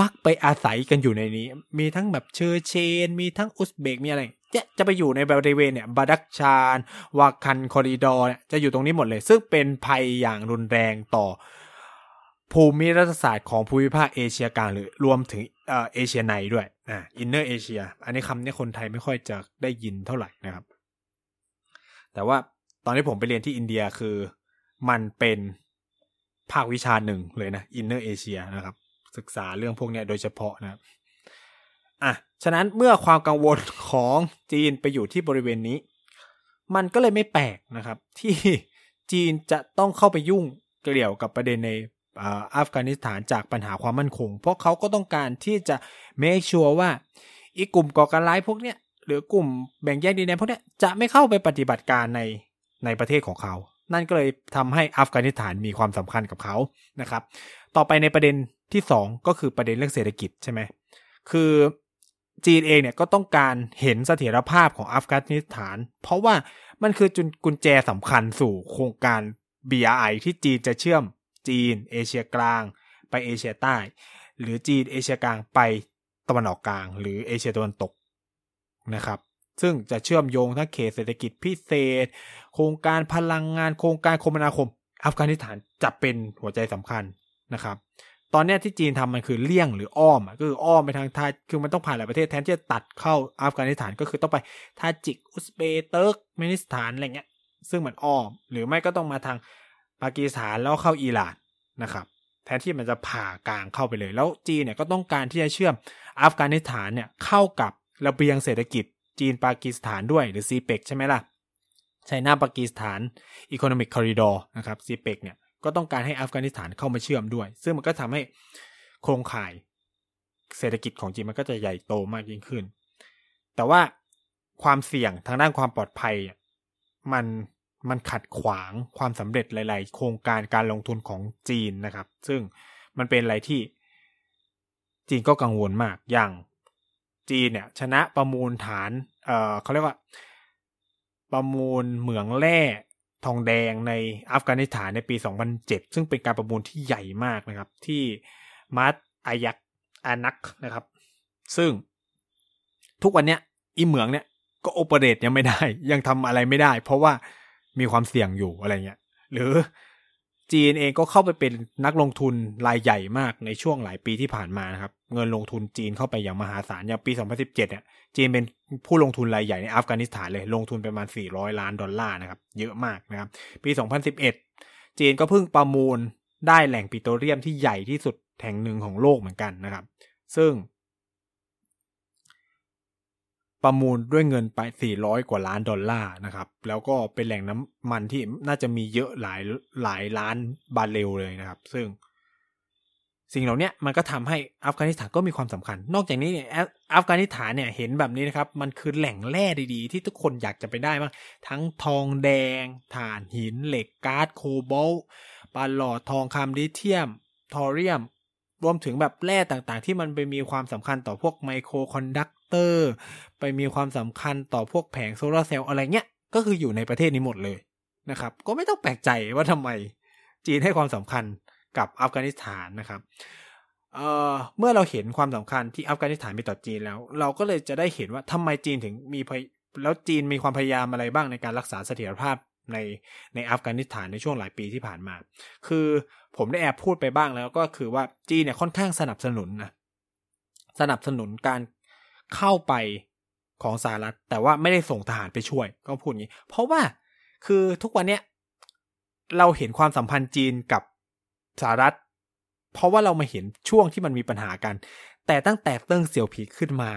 มักไปอาศัยกันอยู่ในนี้ มีทั้งแบบเชอร์เชน มีทั้งอุซเบก มีอะไรจะจะไปอยู่ในบริเวณเนี่ยบาดักชาน วาคัน corridor เนี่ยจะอยู่ตรงนี้หมดเลย ซึ่งเป็นภัยอย่างรุนแรงต่อภูมิรัฐศาสตร์ของภูมิภาคเอเชียกลางหรือรวมถึง เอ่อเอเชียในด้วยอ่า Inner Asia อันนี้คำนี้คนไทยไม่ค่อยจะได้ยินเท่าไหร่นะครับ แต่ว่าตอนที่ผมไปเรียนที่อินเดียคือมันเป็นภาควิชาหนึ่งเลยนะ Inner Asia นะครับ ศึกษาเรื่องพวกนี้โดยเฉพาะนะครับอะฉะนั้นเมื่อความกังวลของจีนไปอยู่ที่บริเวณนี้ มันก็เลยไม่แปลกนะครับ ที่จีนจะต้องเข้าไปยุ่งเกี่ยวกับประเด็นใน อัฟกานิสถานจากปัญหาความมั่นคง เพราะเขาก็ต้องการที่จะ make sure ว่าอีกกลุ่มก่อการร้ายพวกเนี้ยหรือกลุ่มแบ่งแยกดินแดนพวกเนี้ยจะไม่เข้าไปปฏิบัติการในในประเทศของเขา นั่นก็เลยทำให้อัฟกานิสถานมีความสำคัญกับเขานะครับ ต่อไปในประเด็นที่สองก็คือประเด็นเรื่องเศรษฐกิจใช่ไหมคือจีนเองเนี่ยก็ต้องการเห็นเสถียรภาพของอัฟกานิสถาน เพราะว่ามันคือจุนกุญแจสำคัญสู่โครงการ BRI ที่จีนจะเชื่อม จีน เอเชียกลาง ไปเอเชียใต้ หรือจีนเอเชียกลางไปตะวันออกกลาง หรือเอเชียตะวันตกนะครับ ซึ่งจะเชื่อมโยงทั้งเขตเศรษฐกิจพิเศษ โครงการพลังงานโครงการคมนาคม อัฟกานิสถานจะเป็นหัวใจสำคัญนะครับ ตอนนี้ที่จีนทำมันคือเลี่ยงหรืออ้อมก็คืออ้อมไปทางทาคือมันต้องผ่านหลายประเทศแทนที่จะตัดเข้าอัฟกานิสถานก็คือต้องไปทาจิกอุซเบเติร์กเมนิสถานอะไรเงี้ยซึ่งมันอ้อม หรือไม่ก็ต้องมาทาง ปากีสถานแล้วเข้าอิหร่านนะครับแทนที่มันจะผ่ากลางเข้าไปเลย แล้วจีนเนี่ยก็ต้องการที่จะเชื่อมอัฟกานิสถานเนี่ยเข้ากับระเบียงเศรษฐกิจ จีนปากีสถานด้วยหรือซีเปกใช่ไหมล่ะไชน่าปากีสถานอีโคโนมิกคอริดอร์นะครับซีเปกเนี่ยก็ต้องการให้อัฟกานิสถานเข้ามาเชื่อมด้วย ซึ่งมันก็ทำให้โครงข่ายเศรษฐกิจของจีนมันก็จะใหญ่โตมากยิ่งขึ้น แต่ว่าความเสี่ยงทางด้านความปลอดภัยมัน มันขัดขวางความสำเร็จหลาย ๆ โครงการการลงทุนของจีนนะครับ ซึ่งมันเป็นอะไรที่จีนก็กังวลมากอย่างจีนเนี่ยชนะประมูลฐาน เอ่อเขาเรียกว่า ประมูลเหมืองแร่ทองแดงในอัฟกานิสถานในปี 2007 ซึ่งเป็นการประมูลที่ใหญ่มากนะครับ ที่มัดอายักอานักนะครับ ซึ่งทุกวันเนี้ยอีเหมืองเนี่ยก็โอเปเรตยังไม่ได้ ยังทำอะไรไม่ได้ เพราะว่า มีความเสี่ยงอยู่อะไรเงี้ยหรือจีนเองก็เข้าไปเป็นนักลงทุนรายใหญ่มากในช่วงหลายปีที่ผ่านมานะครับ เงินลงทุนจีนเข้าไปอย่างมหาศาลอย่างปี 2017 เนี่ย จีนเป็นผู้ลงทุนรายใหญ่ในอัฟกานิสถานเลย ลงทุนประมาณ 400 ล้านดอลลาร์นะครับ เยอะมากนะครับ ปี 2011 จีนก็เพิ่งประมูลได้แหล่งปิโตรเลียมที่ใหญ่ที่สุดแห่งหนึ่งของโลกเหมือนกันนะครับ ซึ่ง ประมูลด้วยเงินไป 400 กว่าล้านดอลลาร์นะครับ แล้วก็เป็นแหล่งน้ำมันที่น่าจะมีเยอะหลายหลายล้านบาร์เรลเลยนะครับ ซึ่ง สิ่งเหล่านี้มันก็ทำให้อัฟกานิสถานก็มีความสำคัญ นอกจากนี้เนี่ยอัฟกานิสถานเนี่ยเห็นแบบนี้นะครับ มันคือแหล่งแร่ดีๆ ที่ทุกคนอยากจะไปได้บ้างทั้งทองแดงถ่านหินเหล็กก๊าซโคบอลต์ปาหลอดทองคำลิเทียม ทอเรียมรวมถึงแบบแร่ต่างๆ ที่มันไปมีความสำคัญต่อพวก microconductor ไปมีความสำคัญต่อพวกแผงโซลาร์เซลล์อะไรเงี้ย ก็คืออยู่ในประเทศนี้หมดเลยนะครับ ก็ไม่ต้องแปลกใจว่าทำไมจีนให้ความสำคัญกับอัฟกานิสถานนะครับเออเมื่อเราเห็นความสำคัญที่อัฟกานิสถานมีต่อจีนแล้ว เราก็เลยจะได้เห็นว่าทำไมจีนถึงมีแล้วจีนมีความพยายามอะไรบ้างในการรักษาเสถียรภาพในในอัฟกานิสถานในช่วงหลายปีที่ผ่านมา คือผมได้แอบพูดไปบ้างแล้วก็คือว่าจีนเนี่ยค่อนข้างสนับสนุนนะสนับสนุนการ เข้าไปของสหรัฐ แต่ว่าไม่ได้ส่งทหารไปช่วย ก็พูดอย่างนี้ เพราะว่าคือทุกวันเนี้ยเราเห็นความสัมพันธ์จีนกับสหรัฐ เพราะว่าเรามาเห็นช่วงที่มันมีปัญหากัน แต่ตั้งแต่เติ้งเสี่ยวผีขึ้นมา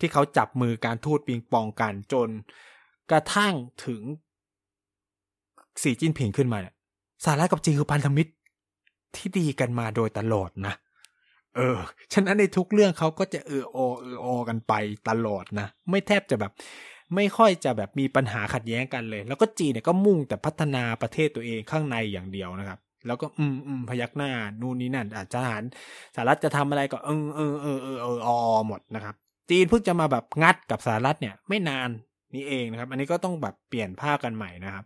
ที่เขาจับมือการทูตปิงปองกันจนกระทั่งถึงสีจิ้นผิงขึ้นมาเนี่ยสหรัฐกับจีนคือพันธมิตรที่ดีกันมาโดยตลอดนะ เออ ฉะนั้นในทุกเรื่องเขาก็จะเออโอเออโอกันไปตลอดนะ ไม่แทบจะแบบ ไม่ค่อยจะแบบมีปัญหาขัดแย้งกันเลย แล้วก็จีนเนี่ยก็มุ่งแต่พัฒนาประเทศตัวเองข้างในอย่างเดียวนะครับ แล้วก็อืมอืมพยักหน้า นู่นนี่นั่นอาจจะทหารสหรัฐจะทำอะไรก็เออเออเออเออเอออหมดนะครับ จีนเพิ่งจะมาแบบงัดกับสหรัฐเนี่ย ไม่นานนี้เองนะครับ อันนี้ก็ต้องแบบเปลี่ยนภาพกันใหม่นะครับ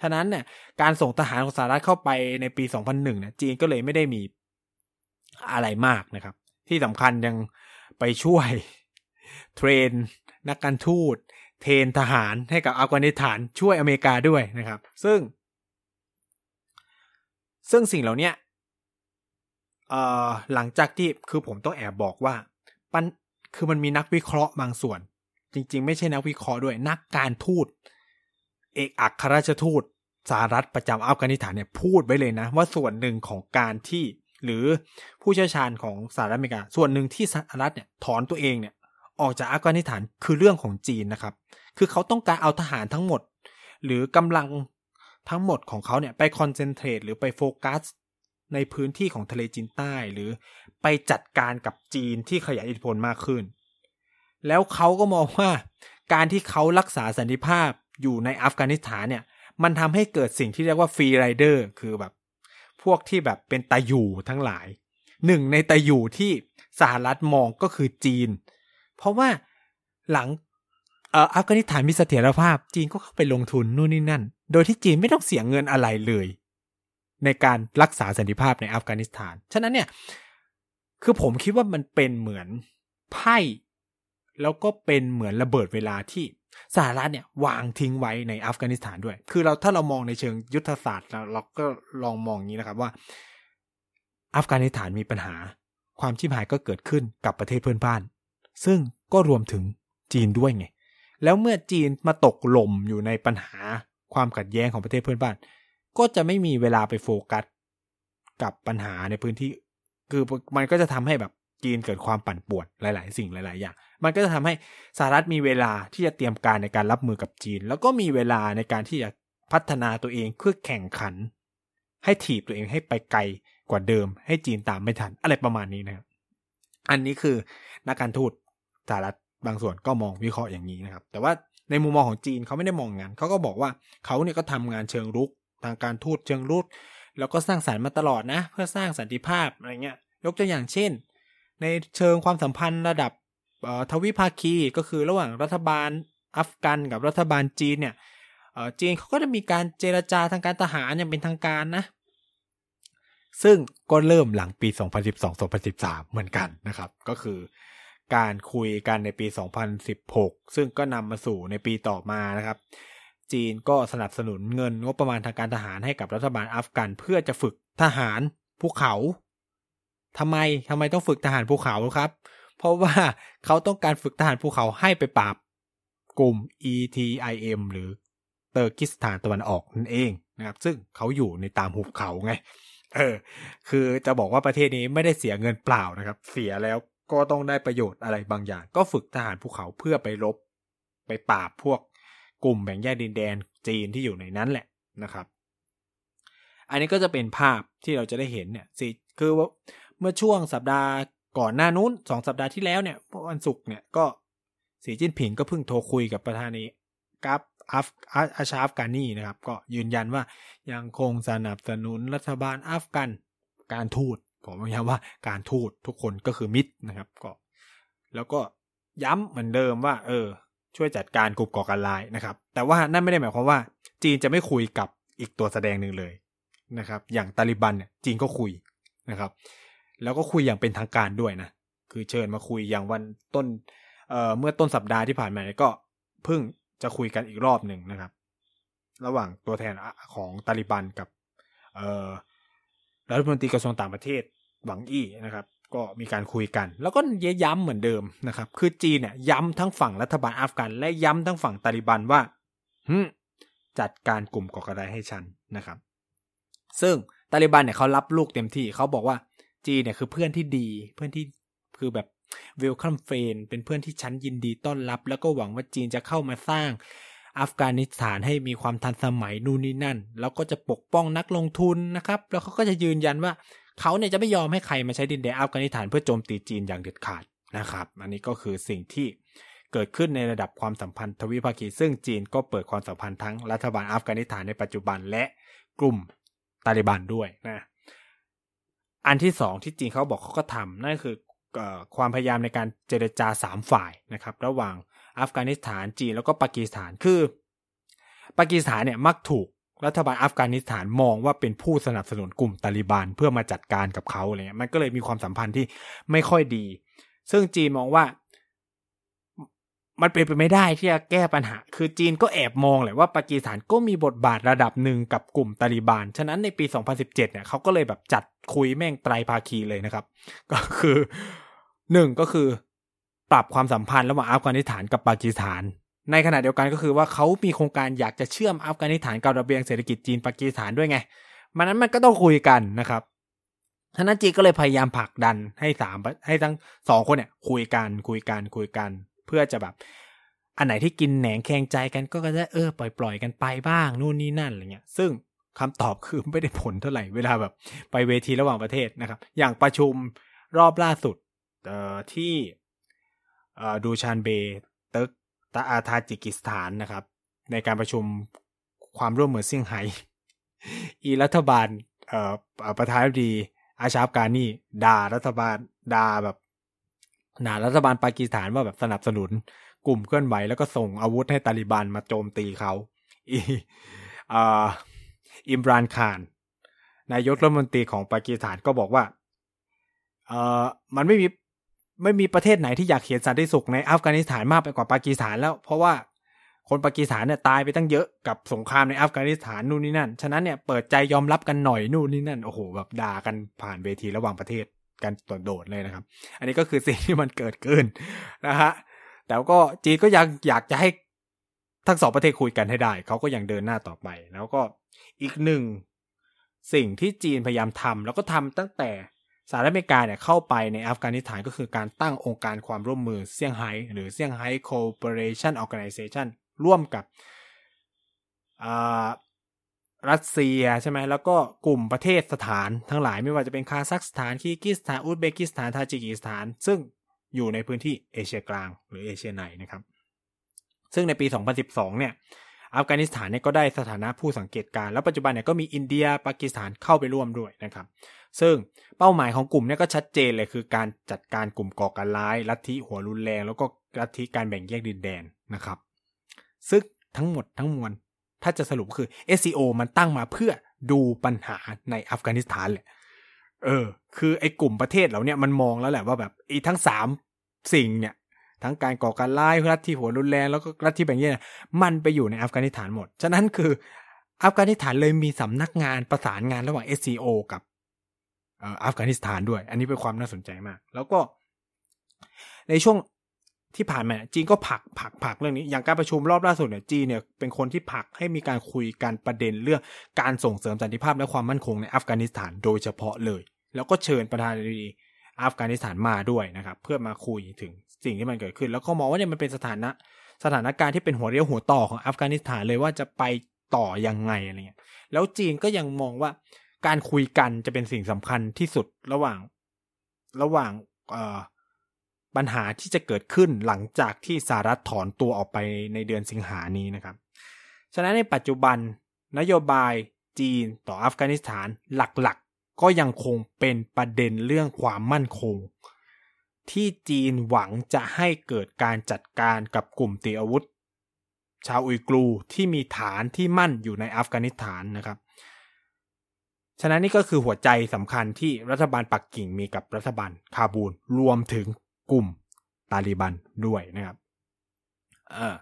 ฉะนั้นเนี่ยการส่งทหารของสหรัฐเข้าไปในปี 2001เนี่ยจีนก็เลยไม่ได้มี อะไรมากนะครับ ที่สำคัญยังไปช่วยเทรน นักการทูต เทรนทหารให้กับอัฟกานิสถานช่วยอเมริกาด้วยนะครับ ซึ่ง ซึ่งสิ่งเหล่านี้เอ่อหลังจากที่คือผมต้องแอบบอกว่าปันคือมันมีนักวิเคราะห์บางส่วน จริง ๆ ไม่ใช่นักวิเคราะห์ด้วยนักการทูต เอกอัครราชทูตสหรัฐประจำอัฟกานิสถานเนี่ยพูดไว้เลยนะ ว่าส่วนหนึ่งของการที่ หรือผู้เชี่ยวชาญของสหรัฐอเมริกา ส่วนหนึ่งที่สหรัฐเนี่ยถอนตัวเองเนี่ยออกจากอัฟกานิสถานคือเรื่องของจีนนะครับ คือเขาต้องการเอาทหารทั้งหมด หรือกำลังทั้งหมดของเขาเนี่ยไปคอนเซนเทรตหรือไปโฟกัสในพื้นที่ของทะเลจีนใต้ หรือไปจัดการกับจีนที่ขยายอิทธิพลมากขึ้น แล้วเขาก็มองว่าการที่เขารักษาสันติภาพอยู่ในอัฟกานิสถานเนี่ย มันทำให้เกิดสิ่งที่เรียกว่าฟรีไรเดอร์ คือแบบ พวกที่แบบเป็นตาอยู่ทั้งหลาย หนึ่งในตาอยู่ที่สหรัฐมองก็คือจีน เพราะว่าหลังเอ่ออัฟกานิสถานมีเสถียรภาพ จีนก็เข้าไปลงทุนนู่นนี่นั่น โดยที่จีนไม่ต้องเสียเงินอะไรเลย ในการรักษาสันติภาพในอัฟกานิสถาน ฉะนั้นเนี่ย คือผมคิดว่ามันเป็นเหมือนไพ่แล้วก็เป็นเหมือนระเบิดเวลาที่ สหรัฐเนี่ยวางทิ้งไว้ในอัฟกานิสถานด้วย คือเราถ้าเรามองในเชิงยุทธศาสตร์เราก็ลองมองอย่างนี้นะครับว่า อัฟกานิสถานมีปัญหา ความชิบหายก็เกิดขึ้นกับประเทศเพื่อนบ้าน ซึ่งก็รวมถึงจีนด้วยไง แล้วเมื่อจีนมาตกหล่มอยู่ในปัญหาความขัดแย้งของประเทศเพื่อนบ้าน ก็จะไม่มีเวลาไปโฟกัสกับปัญหาในพื้นที่ คือมันก็จะทำให้แบบ จีนเกิดความปั่นป่วนหลาย ๆ สิ่งหลาย ๆ อย่าง มันก็จะทำให้สหรัฐมีเวลาที่จะเตรียมการในการรับมือกับจีน แล้วก็มีเวลาในการที่จะพัฒนาตัวเองเพื่อแข่งขัน ให้ถีบตัวเองให้ไปไกลกว่าเดิม ให้จีนตามไม่ทันอะไรประมาณนี้นะครับ อันนี้คือนักการทูตสหรัฐบางส่วนก็มองวิเคราะห์อย่างนี้นะครับ แต่ว่าในมุมมองของจีนเขาไม่ได้มองงานเขาก็บอกว่าเขาเนี่ยก็ทำงานเชิงรุกทางการทูตเชิงรุกแล้วก็สร้างสารรค์มาตลอดนะ เพื่อสร้างสันติภาพอะไรเงี้ย ยกตัวอย่างเช่น ในเชิงความสัมพันธ์ระดับทวิภาคีก็คือระหว่างรัฐบาลอัฟกันกับรัฐบาลจีนเนี่ยจีนเขาก็จะมีการเจรจาทางการทหารอย่างเป็นทางการนะ ซึ่งก็เริ่มหลังปี 2012-2013 เหมือนกันนะครับ ก็คือการคุยกันในปี 2016 ซึ่งก็นำมาสู่ในปีต่อมานะครับ จีนก็สนับสนุนเงินงบประมาณทางการทหารให้กับรัฐบาลอัฟกัน เพื่อจะฝึกทหารภูเขา ทำไมทำไมต้องฝึกทหารภูเขาครับ เพราะว่าเขาต้องการฝึกทหารภูเขาให้ไปปราบกลุ่ม ETIM หรือเตอร์กิสถานตะวันออกนั่นเองนะครับ ซึ่งเขาอยู่ในตามหุบเขาไง เออ คือจะบอกว่าประเทศนี้ไม่ได้เสียเงินเปล่านะครับ เสียแล้วก็ต้องได้ประโยชน์อะไรบางอย่าง ก็ฝึกทหารภูเขาเพื่อไปรบ ไปปราบพวกกลุ่มแบ่งแยกดินแดนจีนที่อยู่ในนั้นแหละนะครับ อันนี้ก็จะเป็นภาพที่เราจะได้เห็นเนี่ยสิคือว่า เมื่อช่วงสัปดาห์ก่อนหน้านู้นสองสัปดาห์ที่แล้วเนี่ยวันศุกร์เนี่ยก็สีจิ้นผิงก็เพิ่งโทรคุยกับประธานีกับอัฟอาชาอัฟกานีนะครับ ก็ยืนยันว่ายังคงสนับสนุนรัฐบาลอัฟกันการทูตผมย้ำว่าการทูตทุกคนก็คือมิตรนะครับก็ แล้วก็ย้ำเหมือนเดิมว่า เออ ช่วยจัดการกลุ่มก่อการร้ายนะครับ แต่ว่านั่นไม่ได้หมายความว่า จีนจะไม่คุยกับอีกตัวแสดงหนึ่งเลยนะครับ อย่างตาลิบันเนี่ยจีนก็คุยนะครับ แล้วก็คุยอย่างเป็นทางการด้วยนะ คือเชิญมาคุยอย่างวันต้นเอ่อเมื่อต้นสัปดาห์ที่ผ่านมาเนี่ยก็เพิ่งจะคุยกันอีกรอบหนึ่งนะครับ ระหว่างตัวแทนของตาลิบันกับเอ่อรัฐมนตรีกระทรวงต่างประเทศหวังอี้นะครับ ก็มีการคุยกัน แล้วก็ย้ำเหมือนเดิมนะครับ คือจีนเนี่ยย้ำทั้งฝั่งรัฐบาลอัฟกัน และย้ำทั้งฝั่งตาลิบันว่าจัดการกลุ่มก่อการร้ายให้ฉันนะครับ ซึ่งตาลิบันเนี่ยเขารับลูกเต็มที่เขาบอกว่า จีนเนี่ยคือเพื่อนที่ดี เพื่อนที่คือแบบ welcome friend เป็นเพื่อนที่ฉันยินดีต้อนรับ แล้วก็หวังว่าจีนจะเข้ามาสร้างอัฟกานิสถานให้มีความทันสมัยนู่นนี่นั่น แล้วก็จะปกป้องนักลงทุนนะครับ แล้วเขาก็จะยืนยันว่าเขาเนี่ยจะไม่ยอมให้ใครมาใช้ดินแดนอัฟกานิสถานเพื่อโจมตีจีนอย่างเด็ดขาดนะครับ อันนี้ก็คือสิ่งที่เกิดขึ้นในระดับความสัมพันธ์ทวิภาคี ซึ่งจีนก็เปิดความสัมพันธ์ทั้งรัฐบาลอัฟกานิสถานในปัจจุบันและกลุ่มตาลิบันด้วยนะ อันที่สองที่จีนเขาบอกเขาก็ทำนั่นคือความพยายามในการเจรจาสามฝ่ายนะครับ ระหว่างอัฟกานิสถานจีนแล้วก็ปากีสถานคือ ปากีสถานเนี่ยมักถูกรัฐบาลอัฟกานิสถานมองว่าเป็นผู้สนับสนุนกลุ่มตาลิบันเพื่อมาจัดการกับเขาอะไรเงี้ยมันก็เลยมีความสัมพันธ์ที่ไม่ค่อยดี ซึ่งจีนมองว่า มันเป็นไปไม่ได้ที่จะแก้ปัญหา คือจีนก็แอบมองแหละว่าปากีสถานก็มีบทบาทระดับหนึ่งกับกลุ่มตาลิบันฉะนั้นในปี 2017 เนี่ยเขาก็เลยแบบจัดคุยแม่งไตรภาคีเลยนะครับ ก็คือหนึ่งก็คือ ปรับความสัมพันธ์ระหว่างอัฟกานิสถานกับปากีสถาน ในขณะเดียวกันก็คือว่าเขามีโครงการอยากจะเชื่อมอัฟกานิสถานกับระเบียงเศรษฐกิจจีนปากีสถานด้วยไง มันนั้นมันก็ต้องคุยกันนะครับท่านั้นจีนก็เลยพยายามผลักดันให้สามให้ทั้งสองคนเนี่ยคุยกันคุยกันคุยกัน เพื่อจะแบบ อันไหนที่กินแหนงแขงใจกันก็จะเออปล่อยปล่อยกันไปบ้างนู่นนี่นั่นอะไรเงี้ย ซึ่งคำตอบคือไม่ได้ผลเท่าไหร่เวลาแบบไปเวทีระหว่างประเทศนะครับ อย่างประชุมรอบล่าสุดเอ่อที่เอ่อดูชานเบติร์กตาอาทาจิกิสถานนะครับ ในการประชุมความร่วมมือเซี่ยงไฮ้อีรัฐบาลเอ่อประธานาธิบดีอาชาฟกานี่ด่ารัฐบาลด่าแบบ ด่ารัฐบาลปากีสถานว่าแบบสนับสนุน กลุ่มเคลื่อนไหวแล้วก็ส่งอาวุธให้ตาลิบันมาโจมตีเขาอีอิมรานคารนายกรัฐมนตรีของปากีสถานก็บอกว่าเออมันไม่มีไม่มีประเทศไหนที่อยากเห็นสันติสุขในอัฟกานิสถานมากไปกว่าปากีสถานแล้ว เพราะว่าคนปากีสถานเนี่ยตายไปตั้งเยอะกับสงครามในอัฟกานิสถานนู่นนี่นั่น ฉะนั้นเนี่ยเปิดใจยอมรับกันหน่อยนู่นนี่นั่น โอ้โหแบบด่ากันผ่านเวทีระหว่างประเทศ กันตัวโดดเลยนะครับ อันนี้ก็คือสิ่งที่มันเกิดขึ้นนะฮะแต่ก็จีนก็ยังอยากจะให้ทั้งสองประเทศคุยกันให้ได้ เขาก็ยังเดินหน้าต่อไป แล้วก็อีกหนึ่งสิ่งที่จีนพยายามทำแล้วก็ทำตั้งแต่สหรัฐอเมริกาเนี่ยเข้าไปในอัฟกานิสถานก็คือการตั้งองค์การความร่วมมือเซี่ยงไฮ้หรือเซี่ยงไฮ้ Cooperation Organization ร่วมกับ รัสเซียใช่ไหมแล้วก็กลุ่มประเทศสถานทั้งหลายไม่ว่าจะเป็นคาซัคสถานคีกิสถานอุซเบกิสถานทาจิกิสถาน ซึ่งอยู่ในพื้นที่เอเชียกลางหรือเอเชียในนะครับ ซึ่งในปี 2012 เนี่ยอัฟกานิสถานเนี่ยก็ได้สถานะผู้สังเกตการแล้วปัจจุบันเนี่ยก็มีอินเดียปากีสถานเข้าไปร่วมด้วยนะครับ ซึ่งเป้าหมายของกลุ่มเนี้ก็ชัดเจนเลยคือการจัดการกลุ่มก่อการร้าย ลัทธิหัวรุนแรง แล้วก็ลัทธิการแบ่งแยกดินแดนนะครับ ซึ่งทั้งหมดทั้งมวล ถ้าจะสรุปคือ SCO มันตั้งมาเพื่อดูปัญหาในอัฟกานิสถานแหละ เออ คือไอ้กลุ่มประเทศเหล่านี้มันมองแล้วแหละว่าแบบไอ้ทั้งสามสิ่งเนี่ย ทั้งการก่อการร้ายรัฐที่หัวรุนแรงแล้วก็รัฐที่แบ่งแยกมันไปอยู่ในอัฟกานิสถานหมด ฉะนั้นคืออัฟกานิสถานเลยมีสำนักงานประสานงานระหว่าง SCO กับอัฟกานิสถานด้วย อันนี้เป็นความน่าสนใจมาก แล้วก็ในช่วง ที่ผ่านมาจีนก็ผักผักผักเรื่องนี้อย่างการประชุมรอบล่าสุดเนี่ยจีนเนี่ยเป็นคนที่ผักให้มีการคุยกันประเด็นเรื่องการส่งเสริมสันติภาพและความมั่นคงในอัฟกานิสถานโดยเฉพาะเลย แล้วก็เชิญประธานาธิบดีอัฟกานิสถานมาด้วยนะครับ เพื่อมาคุยถึงสิ่งที่มันเกิดขึ้น แล้วก็มองว่าเนี่ยมันเป็นสถานะสถานการณ์ที่เป็นหัวเรียวหัวต่อของอัฟกานิสถานเลยว่าจะไปต่อยังไงอะไรเงี้ยแล้วจีนก็ยังมองว่าการคุยกันจะเป็นสิ่งสำคัญที่สุดระหว่างระหว่าง ปัญหาที่จะเกิดขึ้นหลังจากที่สหรัฐถอนตัวออกไปในเดือนสิงหานี้นะครับ ฉะนั้นในปัจจุบันนโยบายจีนต่ออัฟกานิสถานหลักๆ ก็ยังคงเป็นประเด็นเรื่องความมั่นคง ที่จีนหวังจะให้เกิดการจัดการกับกลุ่มตีอาวุธ ชาวอุยกรูที่มีฐานที่มั่นอยู่ในอัฟกานิสถานนะครับ ฉะนั้นนี่ก็คือหัวใจสำคัญที่รัฐบาลปักกิ่งมีกับรัฐบาลคาบูลรวมถึง กลุ่มตาลิบันด้วยนะครับเออ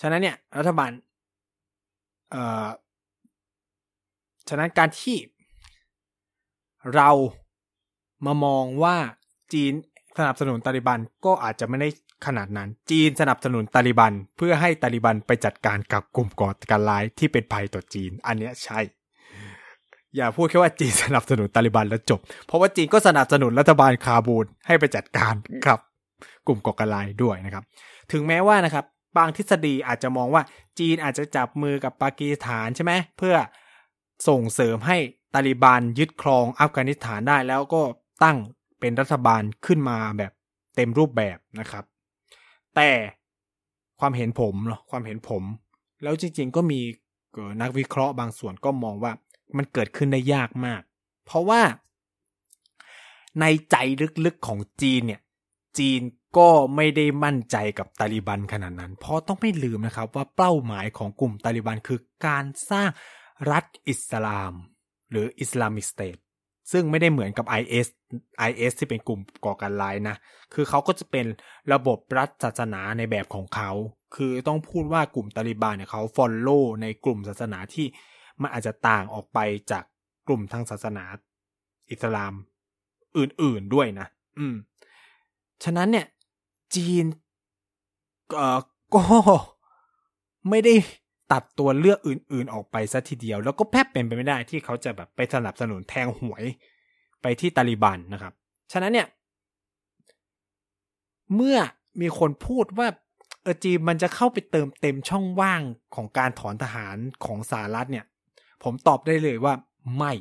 ฉะนั้นเนี่ยรัฐบาลเออฉะนั้นการที่เรามามองว่าจีนสนับสนุนตาลิบันก็อาจจะไม่ได้ขนาดนั้น จีนสนับสนุนตาลิบันเพื่อให้ตาลิบันไปจัดการกับกลุ่มก่อการร้ายที่เป็นภัยต่อจีน อันเนี้ยใช่ อย่าพูดแค่ว่าจีนสนับสนุนตาลิบันแล้วจบ เพราะว่าจีนก็สนับสนุนรัฐบาลคาบูลให้ไปจัดการกับ กลุ่มก่อการร้ายด้วยนะครับ ถึงแม้ว่านะครับ บางทฤษฎีอาจจะมองว่าจีนอาจจะจับมือกับปากีสถานใช่ไหมเพื่อส่งเสริมให้ตาลิบันยึดครองอัฟกานิสถานได้แล้วก็ตั้งเป็นรัฐบาลขึ้นมาแบบเต็มรูปแบบนะครับ แต่ความเห็นผมเนาะความเห็นผม แล้วจริง ๆ ก็มีนักวิเคราะห์บางส่วนก็มองว่า มันเกิดขึ้นได้ยากมาก เพราะว่า ในใจลึกๆของจีนเนี่ย จีนก็ไม่ได้มั่นใจกับตาลิบันขนาดนั้น เพราะต้องไม่ลืมนะครับว่าเป้าหมายของกลุ่มตาลิบันคือการสร้างรัฐอิสลาม หรืออิสลามิสเตทซึ่งไม่ได้เหมือนกับ IS IS ที่เป็นกลุ่มก่อการร้ายนะ คือเขาก็จะเป็นระบบรัฐศาสนาในแบบของเขา คือต้องพูดว่ากลุ่มตาลิบันเนี่ยเขาฟอลโล่ในกลุ่มศาสนาที่ มันอาจจะต่างออกไปจากกลุ่มทางศาสนา อิสลาม อื่นๆด้วยนะ อืม ฉะนั้นเนี่ย จีนเอ่อก็ไม่ได้ตัดตัวเลือกอื่น ๆ ออกไปซะทีเดียว แล้วก็แพบเป็นไปไม่ได้ที่เขาจะแบบไปสนับสนุนแทงหวยไปที่ตาลิบันนะครับ ฉะนั้นเนี่ย เมื่อมีคนพูดว่าเออจีนมันจะเข้าไปเติมเต็มช่องว่างของการถอนทหารของสหรัฐเนี่ย ผมตอบได้เลยว่าไม่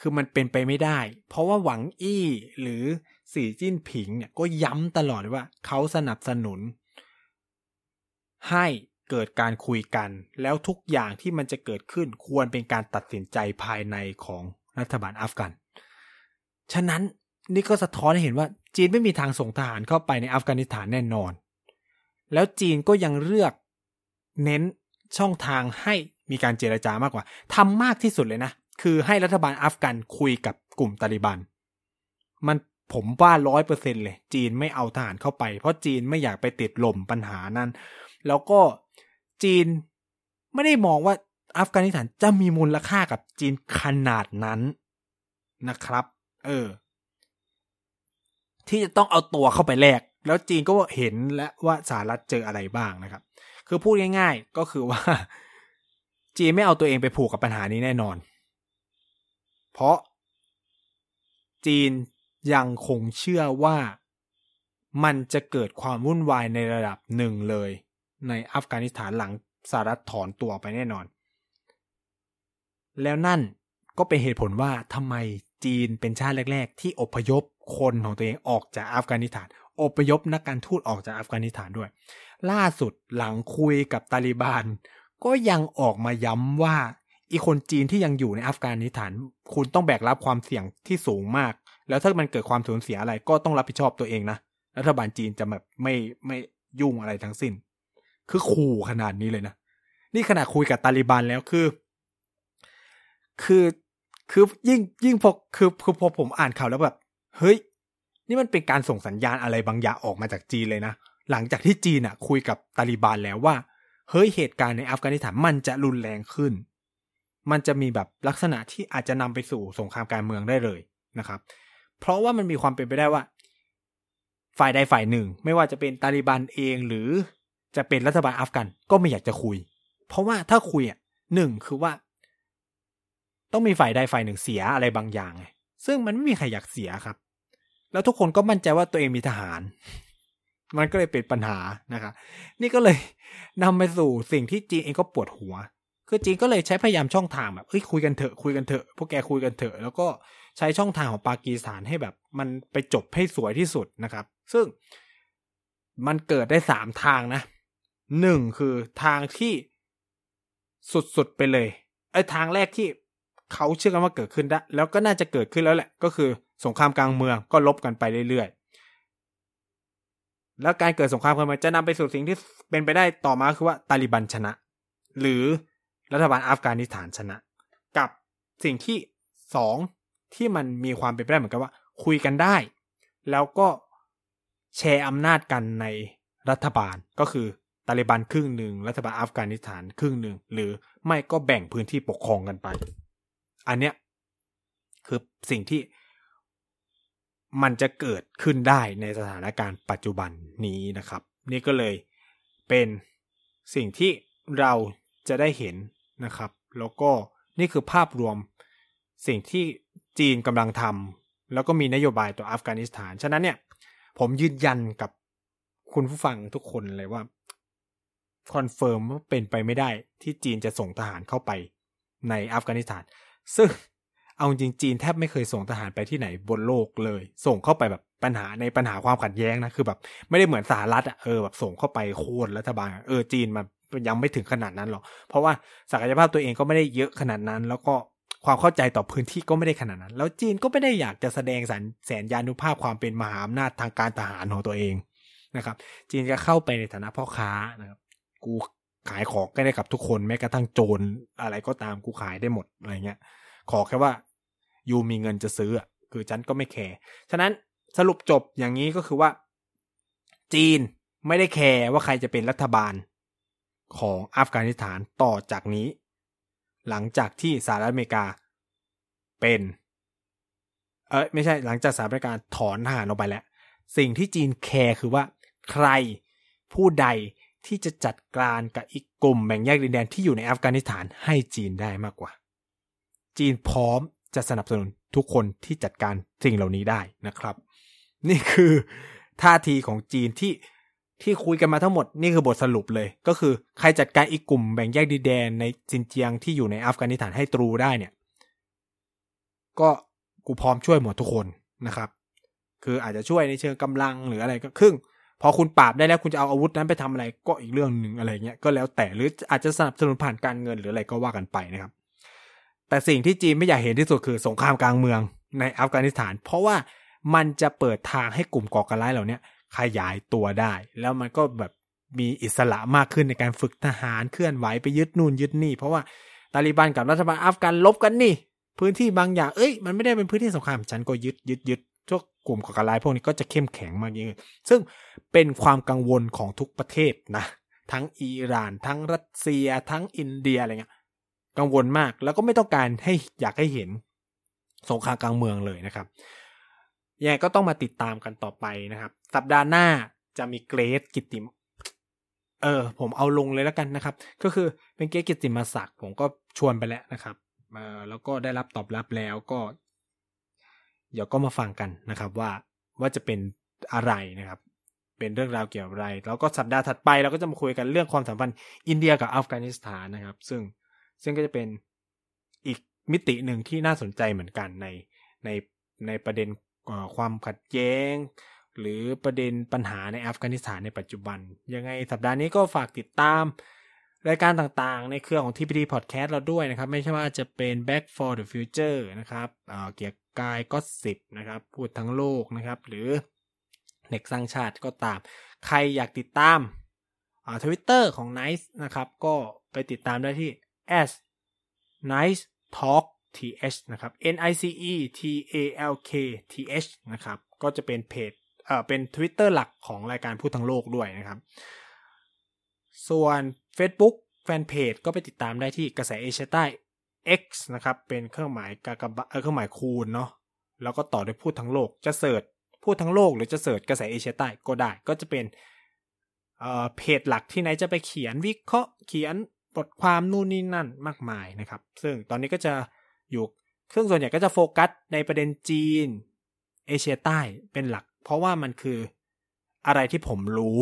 คือมันเป็นไปไม่ได้ เพราะว่าหวังอี้หรือสีจิ้นผิงเนี่ยก็ย้ำตลอดว่า เขาสนับสนุน ให้เกิดการคุยกัน แล้วทุกอย่างที่มันจะเกิดขึ้นควรเป็นการตัดสินใจภายในของรัฐบาลอัฟกัน ฉะนั้นนี่ก็สะท้อนให้เห็นว่า จีนไม่มีทางส่งทหารเข้าไปในอัฟกานิสถานแน่นอน แล้วจีนก็ยังเลือกเน้น ช่องทางให้มีการเจรจามากกว่าทำมากที่สุดเลยนะ คือให้รัฐบาลอัฟกันคุยกับกลุ่มตาลิบัน มันผมว่าร้อยเปอร์เซ็นเลย จีนไม่เอาทหารเข้าไป เพราะจีนไม่อยากไปติดหล่มปัญหานั้น แล้วก็จีนไม่ได้มองว่าอัฟกานิสถานจะมีมูลค่ากับจีนขนาดนั้นนะครับ เออ ที่จะต้องเอาตัวเข้าไปแลกแล้วจีนก็เห็นและว่าสหรัฐเจออะไรบ้างนะครับ คือพูดง่ายๆ ก็คือว่า จีนไม่เอาตัวเองไปผูกกับปัญหานี้แน่นอน เพราะจีนยังคงเชื่อว่ามันจะเกิดความวุ่นวายในระดับหนึ่งเลย ในอัฟกานิสถานหลังสหรัฐถอนตัวไปแน่นอน แล้วนั่นก็เป็นเหตุผลว่าทำไมจีนเป็นชาติแรก ๆ ที่อพยพคนของตัวเองออกจากอัฟกานิสถาน อพยพนักการทูตออกจากอัฟกานิสถานด้วย ล่าสุดหลังคุยกับตาลิบันก็ยังออกมาย้ำว่าอีคนจีนที่ยังอยู่ในอัฟกานิสถาน คุณต้องแบกรับความเสี่ยงที่สูงมาก แล้วถ้ามันเกิดความสูญเสียอะไรก็ต้องรับผิดชอบตัวเองนะรัฐบาลจีนจะแบบไม่ไม่ยุ่งอะไรทั้งสิ้น คือขู่ขนาดนี้เลยนะ นี่ขนาดคุยกับตาลิบันแล้วคือ คือคือยิ่งยิ่งพอคือคือพอผมอ่านข่าวแล้วแบบ เฮ้ย นี่มันเป็นการส่งสัญญาณอะไรบางอย่างออกมาจากจีนเลยนะ หลังจากที่จีนอะ คุยกับตาลิบันแล้วว่า เฮ้ยเหตุการณ์ในอัฟกานิสถานมันจะรุนแรงขึ้น มันจะมีแบบลักษณะที่อาจจะนำไปสู่สงครามการเมืองได้เลยนะครับ เพราะว่ามันมีความเป็นไปได้ว่า ฝ่ายใดฝ่ายหนึ่ง ไม่ว่าจะเป็นตาลิบันเองหรือจะเป็นรัฐบาลอัฟกันก็ไม่อยากจะคุย เพราะว่าถ้าคุยอะหนึ่งคือว่า ต้องมีฝ่ายใดฝ่ายหนึ่งเสียอะไรบางอย่างไงซึ่งมันไม่มีใครอยากเสียครับ แล้วทุกคนก็มั่นใจว่าตัวเองมีทหาร มันก็เลยเป็นปัญหานะครับนี่ก็เลยนำไปสู่สิ่งที่จีนเองก็ปวดหัว คือจีนก็เลยใช้พยายามช่องทางแบบเอ้ยคุยกันเถอะคุยกันเถอะพวกแกคุยกันเถอะ แล้วก็ใช้ช่องทางของปากีสถานให้แบบ มันไปจบให้สวยที่สุดนะครับ ซึ่งมันเกิดได้สามทางนะหนึ่งคือทางที่สุดๆไปเลยไอ้ทางแรกที่เขาเชื่อกันว่าเกิดขึ้นได้แล้วก็น่าจะเกิดขึ้นแล้วแหละ ก็คือ สงครามกลางเมืองก็ลบกันไปเรื่อยๆ แล้วการเกิดสงครามกลางเมืองจะนำไปสู่สิ่งที่เป็นไปได้ต่อมาคือว่าตาลิบันชนะ หรือรัฐบาลอัฟกานิสถานชนะ กับสิ่งที่สองที่มันมีความเป็นไปได้เหมือนกันว่า คุยกันได้ แล้วก็แชร์อำนาจกันในรัฐบาลก็คือตาลิบันครึ่งหนึ่งรัฐบาลอัฟกานิสถานครึ่งหนึ่งหรือไม่ก็แบ่งพื้นที่ปกครองกันไป อันเนี้ยคือสิ่งที่ มันจะเกิดขึ้นได้ในสถานการณ์ปัจจุบันนี้นะครับ นี่ก็เลยเป็นสิ่งที่เราจะได้เห็นนะครับ แล้วก็นี่คือภาพรวมสิ่งที่จีนกำลังทำแล้วก็มีนโยบายต่ออัฟกานิสถาน ฉะนั้นเนี่ยผมยืนยันกับคุณผู้ฟังทุกคนเลยว่า confirm ว่าเป็นไปไม่ได้ที่จีนจะส่งทหารเข้าไปในอัฟกานิสถาน ซึ่ง เอาจริงจีนแทบไม่เคยส่งทหารไปที่ไหนบนโลกเลย ส่งเข้าไปแบบปัญหาในปัญหาความขัดแย้งนะคือแบบ ไม่ได้เหมือนสหรัฐอะเออแบบส่งเข้าไปโค่นรัฐบาลเออจีนมันยังไม่ถึงขนาดนั้นหรอกเพราะว่าศักยภาพตัวเองก็ไม่ได้เยอะขนาดนั้น แล้วก็ความเข้าใจต่อพื้นที่ก็ไม่ได้ขนาดนั้น แล้วจีนก็ไม่ได้อยากจะแสดงสันแสนยานุภาพความเป็นมหาอำนาจทางการทหารของตัวเองนะครับ จีนจะเข้าไปในฐานะพ่อค้านะครับ กูขายของก็ได้กับทุกคนแม้กระทั่งโจรอะไรก็ตามกูขายได้หมดอะไรเงี้ย ขอแค่ว่ายูมีเงินจะซื้อคือฉันก็ไม่แคร์ฉะนั้นสรุปจบอย่างนี้ก็คือว่า จีนไม่ได้แคร์ว่าใครจะเป็นรัฐบาลของอัฟกานิสถานต่อจากนี้ หลังจากที่สหรัฐอเมริกาเป็น เออไม่ใช่หลังจากสหรัฐอเมริกาถอนทหารออกไปแล้ว สิ่งที่จีน care คือว่าใครผู้ใดที่จะจัดการกับอีกกลุ่มแบ่งแยกดินแดนที่อยู่ในอัฟกานิสถานให้จีนได้มากกว่า จีนพร้อมจะสนับสนุนทุกคนที่จัดการสิ่งเหล่านี้ได้นะครับ นี่คือท่าทีของจีนที่ที่คุยกันมาทั้งหมดนี่คือบทสรุปเลย ก็คือใครจัดการอีกกลุ่มแบ่งแยกดินแดนในซินเจียงที่อยู่ในอัฟกานิสถานให้ตรูได้เนี่ย ก็กูพร้อมช่วยหมดทุกคนนะครับ คืออาจจะช่วยในเชิงกำลังหรืออะไรก็ครึ่งพอคุณปราบได้แล้วคุณจะเอาอาวุธนั้นไปทำอะไรก็อีกเรื่องหนึ่งอะไรเงี้ยก็แล้วแต่หรืออาจจะสนับสนุนผ่านการเงินหรืออะไรก็ว่ากันไปนะครับ แต่สิ่งที่จีนไม่อยากเห็นที่สุดคือสงครามกลางเมืองในอัฟกานิสถาน เพราะว่ามันจะเปิดทางให้กลุ่มก่อการร้ายเหล่านี้ขยายตัวได้ แล้วมันก็แบบมีอิสระมากขึ้นในการฝึกทหารเคลื่อนไหวไปยึดนู่นยึดนี่ เพราะว่าตาลิบันกับรัฐบาลอัฟกันลบกันนี่ พื้นที่บางอย่างเอ้ยมันไม่ได้เป็นพื้นที่สงครามฉันก็ยึดยึดยึดพวกกลุ่มก่อการร้ายพวกนี้ก็จะเข้มแข็งมากยิ่งขึ้นซึ่งเป็นความกังวลของทุกประเทศนะทั้งอิหร่าน ทั้งรัสเซีย ทั้งอินเดียอะไรเงี้ย กังวลมาก แล้วก็ไม่ต้องการให้อยากให้เห็นสงครามกลางเมืองเลยนะครับยังไงก็ต้องมาติดตามกันต่อไปนะครับ สัปดาห์หน้าจะมีเกรดกิติม เออ ผมเอาลงเลยแล้วกันนะครับ ก็คือเป็นเกรดกิติมาศักดิ์ผมก็ชวนไปแล้วนะครับเออแล้วก็ได้รับตอบรับแล้วก็ เดี๋ยวก็มาฟังกันนะครับ ว่าว่าจะเป็นอะไรนะครับ เป็นเรื่องราวเกี่ยวกับอะไร แล้วก็สัปดาห์ถัดไปเราก็จะมาคุยกันเรื่องความสัมพันธ์อินเดียกับอัฟกานิสถานนะครับ ซึ่ง ซึ่งก็จะเป็นอีกมิติหนึ่งที่น่าสนใจเหมือนกันในในในประเด็นความขัดแย้ง หรือประเด็นปัญหาในอัฟกานิสถานในปัจจุบัน ยังไงสัปดาห์นี้ก็ฝากติดตาม รายการต่างๆ ในเครือของ TPD Podcast เราด้วยนะครับ ไม่ใช่ว่าจะเป็น Back for the Future นะครับเกี่ยวกายก็สิบนะครับ พูดทั้งโลกนะครับ หรือเด็กสร้างชาติก็ตาม ใครอยากติดตามทวิตเตอร์ของ Nice นะครับ ก็ไปติดตามได้ที่ s nice talk th นะครับ n i c e t a l k t h นะครับ ก็จะเป็นเพจเอ่อเป็น Twitter หลักของรายการพูดทั้งโลกด้วยนะครับ ส่วน Facebook fanpage ก็ไปติดตามได้ที่กระแสเอเชียใต้ X นะครับ เป็นเครื่องหมายกากบาทเครื่องหมายคูณเนาะแล้วก็ต่อด้วยพูดทั้งโลกจะ search พูดทั้งโลกหรือจะ search กระแสเอเชียใต้ก็ได้ ก็จะเป็นเอ่อเพจหลักที่ไหนจะไปเขียนวิเคราะห์เขียน บทความนู่นนี่นั่นมากมายนะครับ ซึ่งตอนนี้ก็จะอยู่เครื่องส่วนใหญ่ก็จะโฟกัสในประเด็นจีน เอเชียใต้เป็นหลัก เพราะว่ามันคืออะไรที่ผมรู้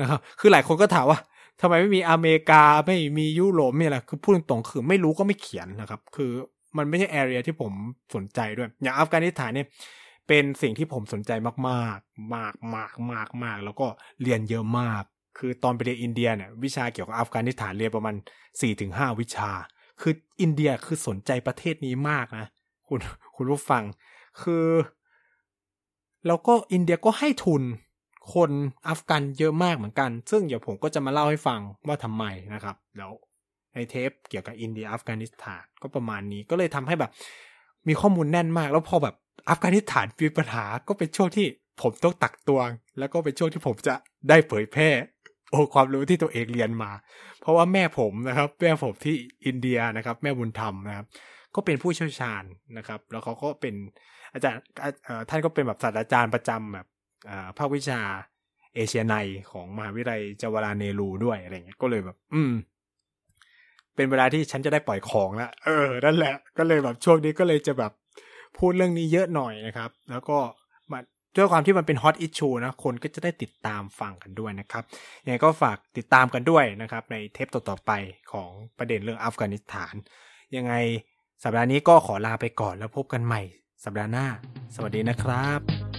นะครับ คือหลายคนก็ถามว่าทำไมไม่มีอเมริกาไม่มียุโรปไม่อะไรคือพูดตรงๆคือไม่รู้ก็ไม่เขียนนะครับ คือมันไม่ใช่แอเรียที่ผมสนใจด้วย อย่างอัฟกานิสถานเนี่ยเป็นสิ่งที่ผมสนใจมากๆ มากมากมากมากแล้วก็เรียนเยอะมาก คือตอนไปเรียนอินเดียเนี่ยวิชาเกี่ยวกับอัฟกานิสถานเรียนประมาณสี่ถึงห้าวิชา คืออินเดียคือสนใจประเทศนี้มากนะ คุณคุณผู้ฟัง คือ แล้วก็อินเดียก็ให้ทุนคนอัฟกันเยอะมากเหมือนกัน ซึ่งเดี๋ยวผมก็จะมาเล่าให้ฟังว่าทำไมนะครับ แล้วในเทปเกี่ยวกับอินเดียอัฟกานิสถานก็ประมาณนี้ก็เลยทำให้แบบ มีข้อมูลแน่นมาก แล้วพอแบบอัฟกานิสถานมีปัญหาก็เป็นช่วงที่ผมต้องตักตวง แล้วก็เป็นช่วงที่ผมจะได้เผยแพร่ โอ้ความรู้ที่ตัวเองเรียนมา เพราะว่าแม่ผมนะครับ แม่ผมที่อินเดียนะครับ แม่บุญธรรมนะครับ ก็เป็นผู้เชี่ยวชาญนะครับ แล้วเขาก็เป็นอาจารย์ท่านก็เป็นแบบศาสตราจารย์ประจำแบบภาควิชาเอเชียในของมหาวิทยาลัยจาวาราเนรูด้วยอะไรเงี้ยก็เลยแบบ อืม เป็นเวลาที่ฉันจะได้ปล่อยของแล้วเออนั่นแหละ ก็เลยแบบช่วงนี้ก็เลยจะแบบพูดเรื่องนี้เยอะหน่อยนะครับ แล้วก็ ด้วยความที่มันเป็นฮอตอิชชูนะคนก็จะได้ติดตามฟังกันด้วยนะครับยังไงก็ฝากติดตามกันด้วยนะครับ ในเทปต่อๆไปของประเด็นเรื่องอัฟกานิสถาน ยังไงสัปดาห์นี้ก็ขอลาไปก่อนแล้วพบกันใหม่ สัปดาห์หน้า สวัสดีนะครับ